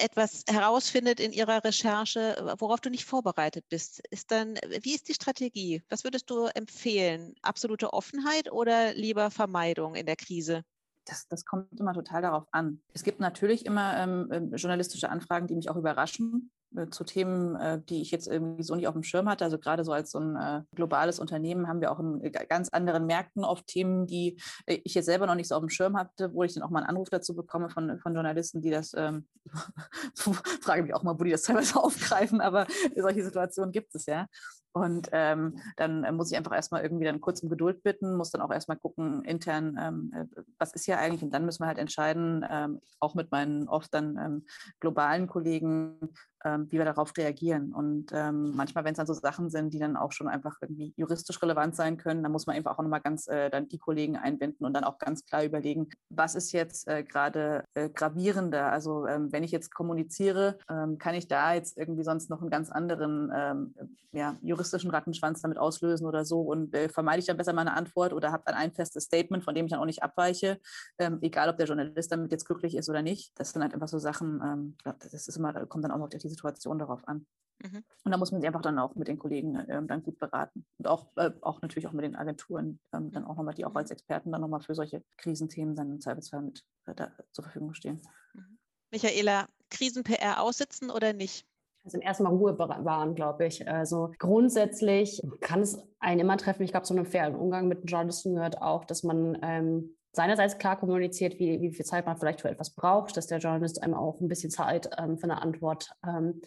etwas herausfindet in ihrer Recherche, worauf du nicht vorbereitet bist, ist dann, wie ist die Strategie? Was würdest du empfehlen? Absolute Offenheit oder lieber Vermeidung in der Krise? Das, das kommt immer total darauf an. Es gibt natürlich immer ähm, ähm journalistische Anfragen, die mich auch überraschen. Äh, zu Themen, äh, die ich jetzt irgendwie so nicht auf dem Schirm hatte. Also gerade so als so ein äh, globales Unternehmen haben wir auch in ganz anderen Märkten oft Themen, die ich jetzt selber noch nicht so auf dem Schirm hatte, wo ich dann auch mal einen Anruf dazu bekomme von, von Journalisten, die das, ähm, (laughs) frage mich auch mal, wo die das teilweise (laughs) aufgreifen, aber solche Situationen gibt es ja. Und ähm, dann muss ich einfach erstmal irgendwie dann kurz um Geduld bitten, muss dann auch erstmal gucken intern, ähm, was ist hier eigentlich? Und dann müssen wir halt entscheiden, ähm, auch mit meinen oft dann ähm, globalen Kollegen, ähm, wie wir darauf reagieren. Und ähm, manchmal, wenn es dann so Sachen sind, die dann auch schon einfach irgendwie juristisch relevant sein können, dann muss man einfach auch nochmal ganz äh, dann die Kollegen einbinden und dann auch ganz klar überlegen, was ist jetzt äh, gerade äh, gravierender. Also wenn ich jetzt kommuniziere, kann ich da jetzt irgendwie sonst noch einen ganz anderen ja, juristischen Rattenschwanz damit auslösen oder so und äh, vermeide ich dann besser meine Antwort oder habe dann ein festes Statement, von dem ich dann auch nicht abweiche, ähm, egal ob der Journalist damit jetzt glücklich ist oder nicht. Das sind halt einfach so Sachen, das ist immer, kommt dann auch noch auf die Situation darauf an. Mhm. Und da muss man sich einfach dann auch mit den Kollegen äh, dann gut beraten. Und auch, äh, auch natürlich auch mit den Agenturen, ähm, dann auch nochmal, die auch als Experten dann nochmal für solche Krisenthemen dann im Zweifelsfall mit äh, zur Verfügung stehen. Mhm. Michaela, Krisen-PR aussitzen oder nicht? Also erstmal Ruhe bewahren, glaube ich. Also grundsätzlich kann es einen immer treffen. Ich glaube, so einen fairen Umgang mit Journalisten gehört auch, dass man ähm, seinerseits klar kommuniziert, wie, wie viel Zeit man vielleicht für etwas braucht, dass der Journalist einem auch ein bisschen Zeit ähm, für eine Antwort ähm,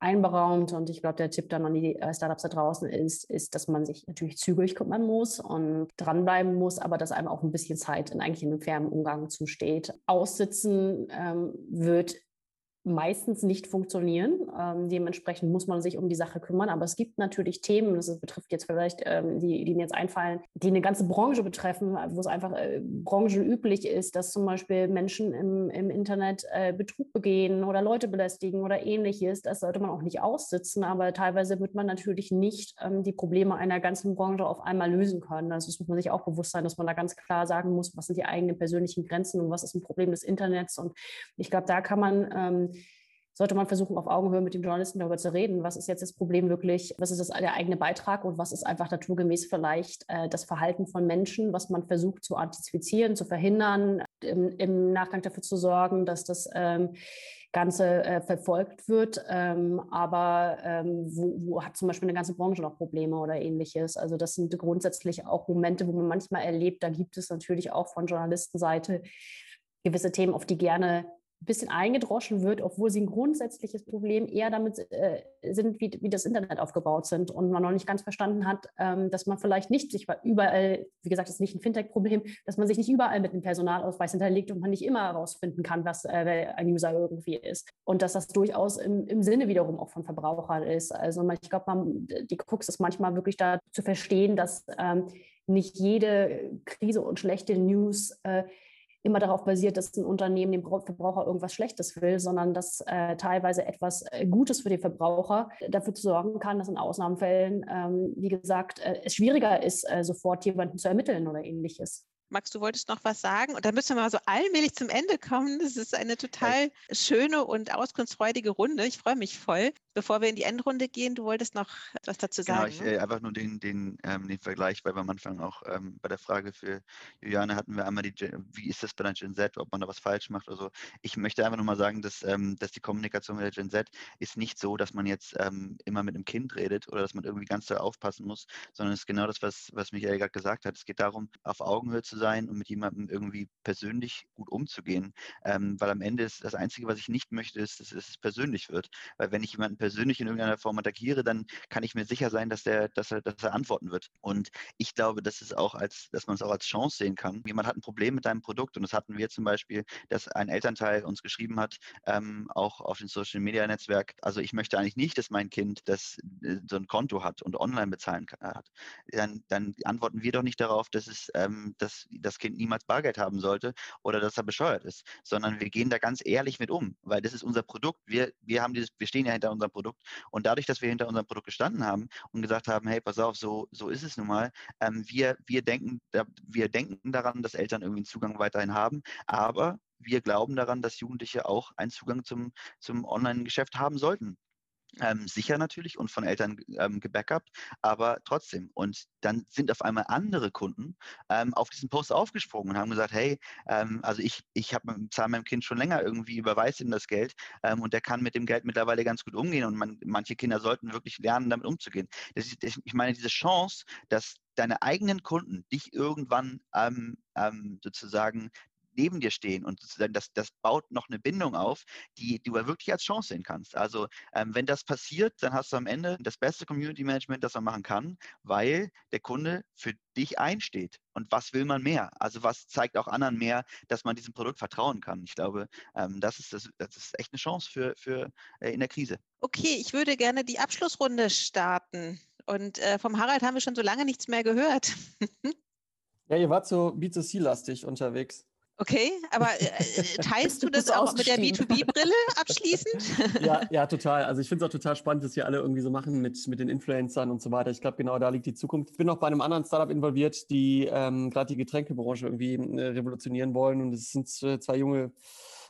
einberaumt. Und ich glaube, der Tipp dann an die äh, Startups da draußen ist, ist, dass man sich natürlich zügig kümmern muss und dranbleiben muss, aber dass einem auch ein bisschen Zeit in eigentlich in einem fairen Umgang zusteht. Aussitzen ähm, wird meistens nicht funktionieren. Ähm, dementsprechend muss man sich um die Sache kümmern. Aber es gibt natürlich Themen, das betrifft jetzt vielleicht, ähm, die, die mir jetzt einfallen, die eine ganze Branche betreffen, wo es einfach äh, branchenüblich ist, dass zum Beispiel Menschen im, im Internet äh, Betrug begehen oder Leute belästigen oder ähnliches. Das sollte man auch nicht aussitzen. Aber teilweise wird man natürlich nicht ähm, die Probleme einer ganzen Branche auf einmal lösen können. Also das muss man sich auch bewusst sein, dass man da ganz klar sagen muss, was sind die eigenen persönlichen Grenzen und was ist ein Problem des Internets. Und ich glaube, da kann man ähm, sollte man versuchen, auf Augenhöhe mit den Journalisten darüber zu reden, was ist jetzt das Problem wirklich, was ist das, der eigene Beitrag und was ist einfach naturgemäß vielleicht äh, das Verhalten von Menschen, was man versucht zu antizipieren, zu verhindern, im, im Nachgang dafür zu sorgen, dass das ähm, Ganze äh, verfolgt wird. Ähm, aber ähm, wo, wo, hat zum Beispiel eine ganze Branche noch Probleme oder ähnliches? Also das sind grundsätzlich auch Momente, wo man manchmal erlebt, da gibt es natürlich auch von Journalistenseite gewisse Themen, auf die gerne bisschen eingedroschen wird, obwohl sie ein grundsätzliches Problem eher damit äh, sind, wie, wie das Internet aufgebaut sind und man noch nicht ganz verstanden hat, ähm, dass man vielleicht nicht sich überall, wie gesagt, das ist nicht ein Fintech-Problem, dass man sich nicht überall mit einem Personalausweis hinterlegt und man nicht immer herausfinden kann, was äh, ein User irgendwie ist. Und dass das durchaus im, im Sinne wiederum auch von Verbrauchern ist. Also ich glaube, die Krux ist manchmal wirklich da zu verstehen, dass ähm, nicht jede Krise und schlechte News äh, immer darauf basiert, dass ein Unternehmen dem Verbraucher irgendwas Schlechtes will, sondern dass äh, teilweise etwas äh, Gutes für den Verbraucher dafür zu sorgen kann, dass in Ausnahmefällen, ähm, wie gesagt, äh, es schwieriger ist, äh, sofort jemanden zu ermitteln oder ähnliches. Max, du wolltest noch was sagen und dann müssen wir mal so allmählich zum Ende kommen. Das ist eine total schöne und auskunftsfreudige Runde. Ich freue mich voll. Bevor wir in die Endrunde gehen, du wolltest noch etwas dazu sagen. Genau, ich, ne? äh, einfach nur den, den, ähm, den Vergleich, weil wir am Anfang auch ähm, bei der Frage für Juliane hatten wir einmal die, wie ist das bei der Gen Z, ob man da was falsch macht oder so. Ich möchte einfach nur mal sagen, dass, ähm, dass die Kommunikation mit der Gen Z ist nicht so, dass man jetzt ähm, immer mit einem Kind redet oder dass man irgendwie ganz doll aufpassen muss, sondern es ist genau das, was, was Michael gerade gesagt hat. Es geht darum, auf Augenhöhe zu sein und mit jemandem irgendwie persönlich gut umzugehen, ähm, weil am Ende ist das Einzige, was ich nicht möchte, ist, dass es persönlich wird. Weil wenn ich jemanden persönlich in irgendeiner Form attackiere, dann kann ich mir sicher sein, dass, der, dass, er, dass er antworten wird. Und ich glaube, dass, es auch als, dass man es auch als Chance sehen kann. Jemand hat ein Problem mit deinem Produkt und das hatten wir zum Beispiel, dass ein Elternteil uns geschrieben hat, ähm, auch auf dem Social Media Netzwerk, also ich möchte eigentlich nicht, dass mein Kind das, äh, so ein Konto hat und online bezahlen kann, hat. Dann, dann antworten wir doch nicht darauf, dass es, ähm, dass das Kind niemals Bargeld haben sollte oder dass er bescheuert ist, sondern wir gehen da ganz ehrlich mit um, weil das ist unser Produkt. Wir, wir haben dieses, wir stehen ja hinter unserem Produkt. Und dadurch, dass wir hinter unserem Produkt gestanden haben und gesagt haben, hey, pass auf, so, so ist es nun mal, ähm, wir, wir, denken, wir denken daran, dass Eltern irgendwie einen Zugang weiterhin haben, aber wir glauben daran, dass Jugendliche auch einen Zugang zum, zum Online-Geschäft haben sollten. Ähm, sicher natürlich und von Eltern ähm, gebackupt, aber trotzdem. Und dann sind auf einmal andere Kunden ähm, auf diesen Post aufgesprungen und haben gesagt, hey, ähm, also ich, ich habe zahle meinem Kind schon länger irgendwie, überweise ihm das Geld ähm, und der kann mit dem Geld mittlerweile ganz gut umgehen und man, manche Kinder sollten wirklich lernen, damit umzugehen. Das ist, ich meine, diese Chance, dass deine eigenen Kunden dich irgendwann ähm, ähm, sozusagen neben dir stehen und sozusagen das, das baut noch eine Bindung auf, die, die du wirklich als Chance sehen kannst. Also ähm, wenn das passiert, dann hast du am Ende das beste Community Management, das man machen kann, weil der Kunde für dich einsteht. Und was will man mehr? Also was zeigt auch anderen mehr, dass man diesem Produkt vertrauen kann? Ich glaube, ähm, das, ist das, das ist echt eine Chance für, für äh, in der Krise. Okay, ich würde gerne die Abschlussrunde starten. Und äh, vom Harald haben wir schon so lange nichts mehr gehört. (laughs) ja, ihr wart so B2C-lastig unterwegs. Okay, aber äh, teilst du (laughs) das auch mit der B2B-Brille (laughs) abschließend? ja, ja, total. Also ich finde es auch total spannend, dass wir alle irgendwie so machen mit, mit den Influencern und so weiter. Ich glaube, genau da liegt die Zukunft. Ich bin noch bei einem anderen Startup involviert, die ähm, gerade die Getränkebranche irgendwie äh, revolutionieren wollen. Und es sind äh, zwei junge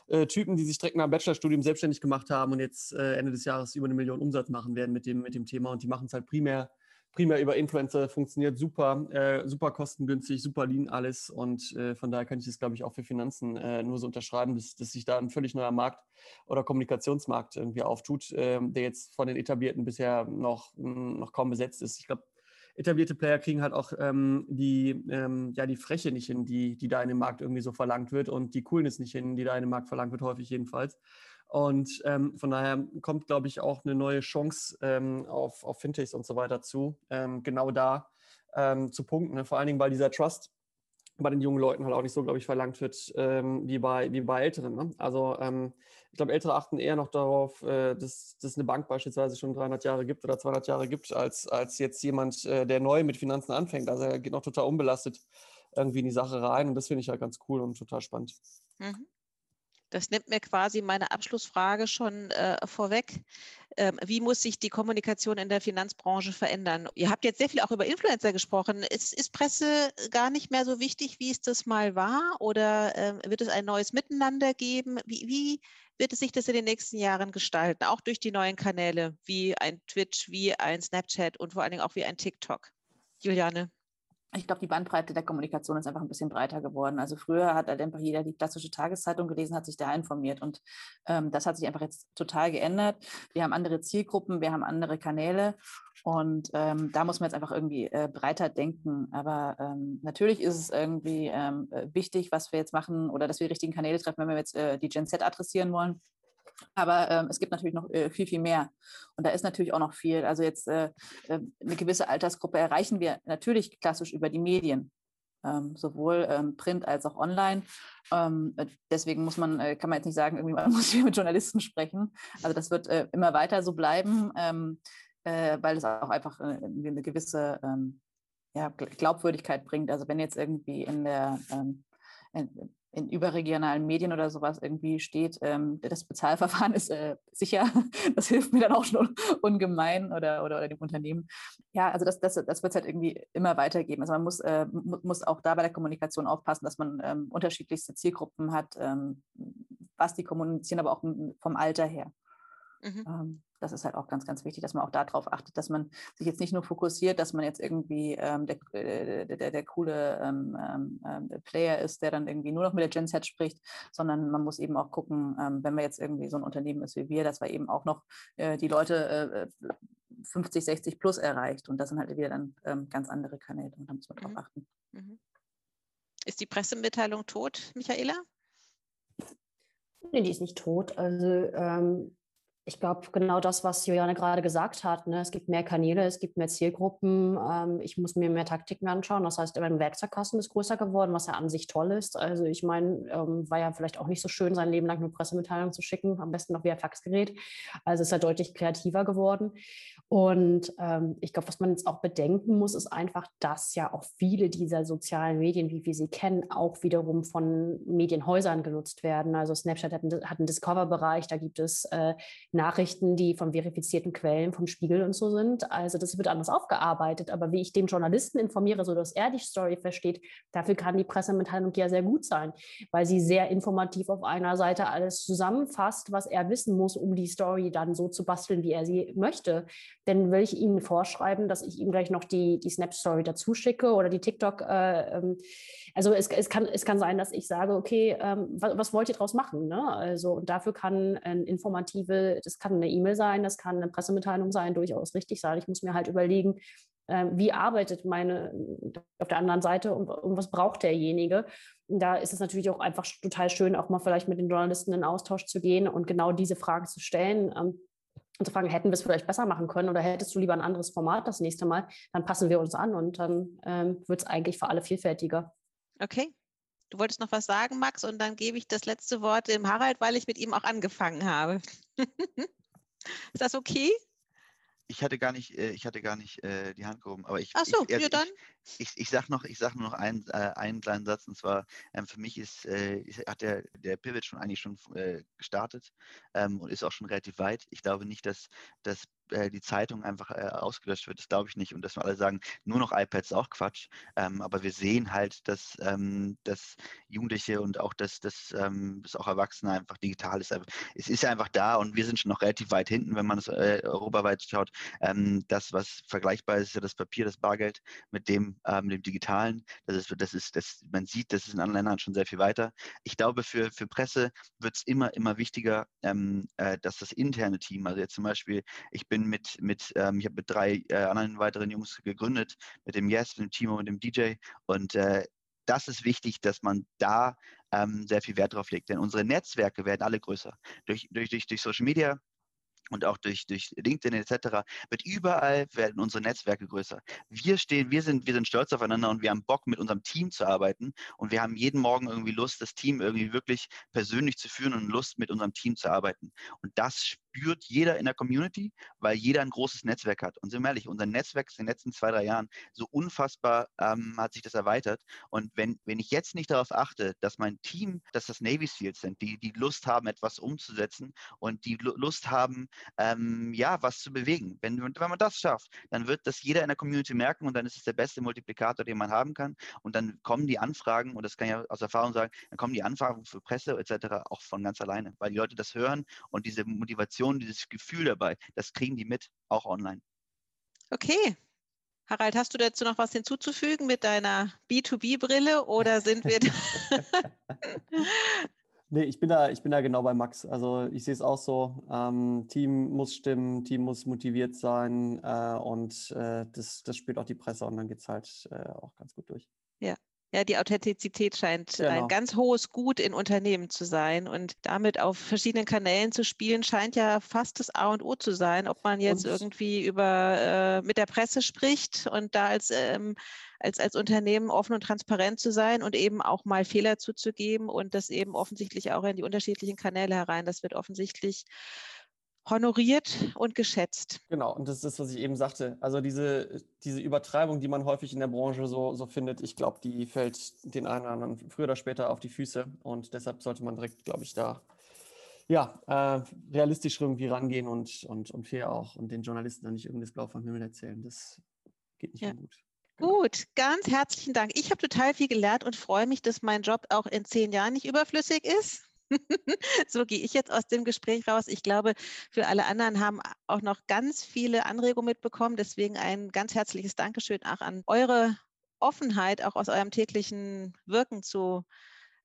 äh, Typen, die sich direkt nach dem Bachelorstudium selbstständig gemacht haben und jetzt äh, Ende des Jahres über eine Million Umsatz machen werden mit dem, mit dem Thema. Und die machen es halt primär primär über Influencer, funktioniert super, äh, super kostengünstig, super lean alles. Und äh, von daher kann ich das, glaube ich, auch für Finanzen äh, nur so unterschreiben, dass, dass sich da ein völlig neuer Markt oder Kommunikationsmarkt irgendwie auftut, ähm, der jetzt von den etablierten bisher noch, noch kaum besetzt ist. Ich glaube, etablierte Player kriegen halt auch ähm, die, ähm, ja, die Freche nicht hin, die, die da in dem Markt irgendwie so verlangt wird und die Coolness nicht hin, die da in dem Markt verlangt wird, häufig jedenfalls. Und ähm, von daher kommt, glaube ich, auch eine neue Chance ähm, auf, auf Fintechs und so weiter zu, ähm, genau da ähm, zu punkten. Ne? Vor allen Dingen, weil dieser Trust bei den jungen Leuten halt auch nicht so, glaube ich, verlangt wird ähm, wie, bei, wie bei Älteren. Ne? Also ähm, ich glaube, Ältere achten eher noch darauf, äh, dass, dass eine Bank beispielsweise schon 300 Jahre gibt oder 200 Jahre gibt, als, als jetzt jemand, äh, der neu mit Finanzen anfängt. Also er geht noch total unbelastet irgendwie in die Sache rein und das finde ich halt ganz cool und total spannend. Mhm. Das nimmt mir quasi meine Abschlussfrage schon äh, vorweg. Ähm, wie muss sich die Kommunikation in der Finanzbranche verändern? Ihr habt jetzt sehr viel auch über Influencer gesprochen. Ist, ist Presse gar nicht mehr so wichtig, wie es das mal war? Oder äh, wird es ein neues Miteinander geben? Wie, wie wird es sich das in den nächsten Jahren gestalten? Auch durch die neuen Kanäle wie ein Twitch, wie ein Snapchat und vor allen Dingen auch wie ein TikTok. Juliane ich glaube, die Bandbreite der Kommunikation ist einfach ein bisschen breiter geworden. Also früher hat halt einfach jeder die klassische Tageszeitung gelesen, hat sich da informiert und ähm, das hat sich einfach jetzt total geändert. Wir haben andere Zielgruppen, wir haben andere Kanäle und ähm, da muss man jetzt einfach irgendwie äh, breiter denken. Aber ähm, natürlich ist es irgendwie ähm, äh, wichtig, was wir jetzt machen oder dass wir die richtigen Kanäle treffen, wenn wir jetzt äh, die Gen Z adressieren wollen. Aber ähm, es gibt natürlich noch äh, viel, viel mehr. Und da ist natürlich auch noch viel. Also jetzt äh, äh, eine gewisse Altersgruppe erreichen wir natürlich klassisch über die Medien. Ähm, sowohl ähm, Print als auch online. Ähm, äh, deswegen muss man, äh, kann man jetzt nicht sagen, irgendwie (laughs) man muss hier mit Journalisten sprechen. Also das wird äh, immer weiter so bleiben, ähm, weil es auch einfach eine gewisse ähm, ja, Glaubwürdigkeit bringt. Also wenn jetzt irgendwie in der in, in überregionalen Medien oder sowas irgendwie steht, ähm, das Bezahlverfahren (laughs) ist äh, sicher. Das hilft mir dann auch schon ungemein oder, oder, oder dem Unternehmen. Ja, also das, das, das wird es halt irgendwie immer weitergeben. Also man muss, äh, muss auch da bei der Kommunikation aufpassen, dass man ähm, unterschiedlichste Zielgruppen hat, ähm, was die kommunizieren, aber auch vom Alter her. Mhm. Das ist halt auch ganz, ganz wichtig, dass man auch darauf achtet, dass man sich jetzt nicht nur fokussiert, dass man jetzt irgendwie ähm, der, äh, der, der, coole ähm, ähm, ähm, Player ist, der dann irgendwie nur noch mit der Gen Z spricht, sondern man muss eben auch gucken, ähm, wenn man jetzt irgendwie so ein Unternehmen ist wie wir, dass wir eben auch noch äh, die Leute äh, 50, 60 plus erreicht. Und das sind halt wieder dann ähm, ganz andere Kanäle und da muss man drauf mhm. achten. Mhm. Ist die Pressemitteilung tot, Michaela? Nee, die ist nicht tot. Also ähm, ich glaube, genau das, was Juliane gerade gesagt hat. Ne? Es gibt mehr Kanäle, es gibt mehr Zielgruppen. Ähm, ich muss mir mehr Taktiken anschauen. Das heißt, mein Werkzeugkasten ist größer geworden, was ja an sich toll ist. Also ich meine, ähm, war ja vielleicht auch nicht so schön, sein Leben lang nur Pressemitteilungen zu schicken, am besten noch via Faxgerät. Also ist ja deutlich kreativer geworden. Und ähm, ich glaube, was man jetzt auch bedenken muss, ist einfach, dass ja auch viele dieser sozialen Medien, wie wir sie kennen, auch wiederum von Medienhäusern genutzt werden. Also Snapchat hat einen, einen Discover-Bereich, da gibt es äh, Nachrichten, die von verifizierten Quellen, vom Spiegel und so sind. Also das wird anders aufgearbeitet. Aber wie ich den Journalisten informiere, sodass er die Story versteht, dafür kann die Pressemitteilung ja sehr gut sein, weil sie sehr informativ auf einer Seite alles zusammenfasst, was er wissen muss, um die Story dann so zu basteln, wie er sie möchte. Denn will ich ihm vorschreiben, dass ich ihm gleich noch die, die Snap-Story dazu schicke oder die TikTok. Äh, ähm, also es, es, kann, es kann sein, dass ich sage, okay, ähm, was, was, wollt ihr daraus machen? Ne? Also und dafür kann ein informative das kann eine E-Mail sein, das kann eine Pressemitteilung sein, durchaus richtig sein. Ich muss mir halt überlegen, äh, wie arbeitet meine auf der anderen Seite und, und was braucht derjenige. Und da ist es natürlich auch einfach total schön, auch mal vielleicht mit den Journalisten in Austausch zu gehen und genau diese Fragen zu stellen. Ähm, und zu fragen, hätten wir es vielleicht besser machen können oder hättest du lieber ein anderes Format das nächste Mal, dann passen wir uns an und dann ähm, wird es eigentlich für alle vielfältiger. Okay. Du wolltest noch was sagen, Max, und dann gebe ich das letzte Wort dem Harald, weil ich mit ihm auch angefangen habe. (laughs) Ist das okay? Ich hatte gar nicht, äh, ich hatte gar nicht äh, die Hand gehoben, aber ich. Ach so, ich, also dann. Ich, ich, ich sage noch, ich sag nur noch einen, äh, einen kleinen Satz und zwar ähm, für mich ist, hat der, der Pivot schon eigentlich schon gestartet ähm, und ist auch schon relativ weit. Ich glaube nicht, dass, dass äh, die Zeitung einfach äh, ausgelöscht wird, das glaube ich nicht. Und dass wir alle sagen, nur noch iPads ist auch Quatsch. Ähm, aber wir sehen halt, dass, ähm, dass Jugendliche und auch das, das, ähm, auch Erwachsene einfach digital ist. Es ist einfach da und wir sind schon noch relativ weit hinten, wenn man es äh, europaweit schaut. Das, was vergleichbar ist, ist ja das Papier, das Bargeld mit dem, dem Digitalen. Das ist, das ist, das, man sieht, das ist in anderen Ländern schon sehr viel weiter. Ich glaube, für, für Presse wird es immer, immer wichtiger, dass das interne Team, also jetzt zum Beispiel, ich bin mit, mit ähm, ich habe mit drei äh, anderen weiteren Jungs gegründet, mit dem Yes, mit dem Timo und dem DJ und äh, das ist wichtig, dass man da ähm, sehr viel Wert drauf legt, denn unsere Netzwerke werden alle größer. Durch, durch, durch, durch Social Media und auch durch, durch LinkedIn etc. wird überall werden unsere Netzwerke größer. Wir stehen, wir sind, wir sind stolz aufeinander und wir haben Bock, mit unserem Team zu arbeiten und wir haben jeden Morgen irgendwie Lust, das Team irgendwie wirklich persönlich zu führen und Lust, mit unserem Team zu arbeiten. Und das spürt jeder in der Community, weil jeder ein großes Netzwerk hat. Und sind wir ehrlich, unser Netzwerk ist in den letzten zwei, drei Jahren so unfassbar ähm, hat sich das erweitert. Und wenn, wenn ich jetzt nicht darauf achte, dass mein Team, dass das Navy Seals sind, die, die Lust haben, etwas umzusetzen und die Lust haben, ähm, ja, was zu bewegen. Wenn, wenn man das schafft, dann wird das jeder in der Community merken und dann ist es der beste Multiplikator, den man haben kann. Und dann kommen die Anfragen, und das kann ich aus Erfahrung sagen, dann kommen die Anfragen für Presse etc. auch von ganz alleine, weil die Leute das hören und diese Motivation, dieses Gefühl dabei, das kriegen die mit, auch online. Okay, Harald, hast du dazu noch was hinzuzufügen mit deiner B2B-Brille oder (laughs) sind wir (laughs) Nee, ich bin da, ich bin da genau bei Max. Also ich sehe es auch so. Ähm, Team muss stimmen, Team muss motiviert sein äh, und äh, das, das spielt auch die Presse und dann geht es halt äh, auch ganz gut durch. Ja. Ja, die Authentizität scheint genau. ein ganz hohes Gut in Unternehmen zu sein und damit auf verschiedenen Kanälen zu spielen, scheint ja fast das A und O zu sein, ob man jetzt und irgendwie über äh, mit der Presse spricht und da als ähm, als, als Unternehmen offen und transparent zu sein und eben auch mal Fehler zuzugeben und das eben offensichtlich auch in die unterschiedlichen Kanäle herein. Das wird offensichtlich honoriert und geschätzt. Genau, und das ist das, was ich eben sagte. Also diese, diese Übertreibung, die man häufig in der Branche so, so findet, ich glaube, die fällt den einen oder anderen früher oder später auf die Füße. Und deshalb sollte man direkt, glaube ich, da ja, äh, realistisch irgendwie rangehen und, und, und fair auch und den Journalisten dann nicht irgendwas Blau vom Himmel erzählen. Das geht nicht ja. mehr gut. Genau. Gut, ganz herzlichen Dank. Ich habe total viel gelernt und freue mich, dass mein Job auch in zehn Jahren nicht überflüssig ist. (laughs) so gehe ich jetzt aus dem Gespräch raus. Ich glaube, für alle anderen haben auch noch ganz viele Anregungen mitbekommen. Deswegen ein ganz herzliches Dankeschön auch an eure Offenheit, auch aus eurem täglichen Wirken zu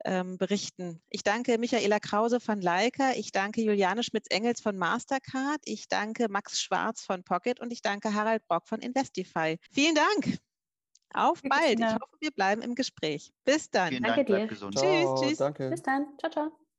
ähm, berichten. Ich danke Michaela Krause von Leica, ich danke Juliane Schmitz-Engels von Mastercard, ich danke Max Schwarz von Pocket und ich danke Harald Brock von Investify. Vielen Dank. Auf bald. Ich hoffe, wir bleiben im Gespräch. Bis dann. Vielen danke Dank, dir. Gesund. Ciao, tschüss, tschüss. Danke. Bis dann. Ciao, ciao.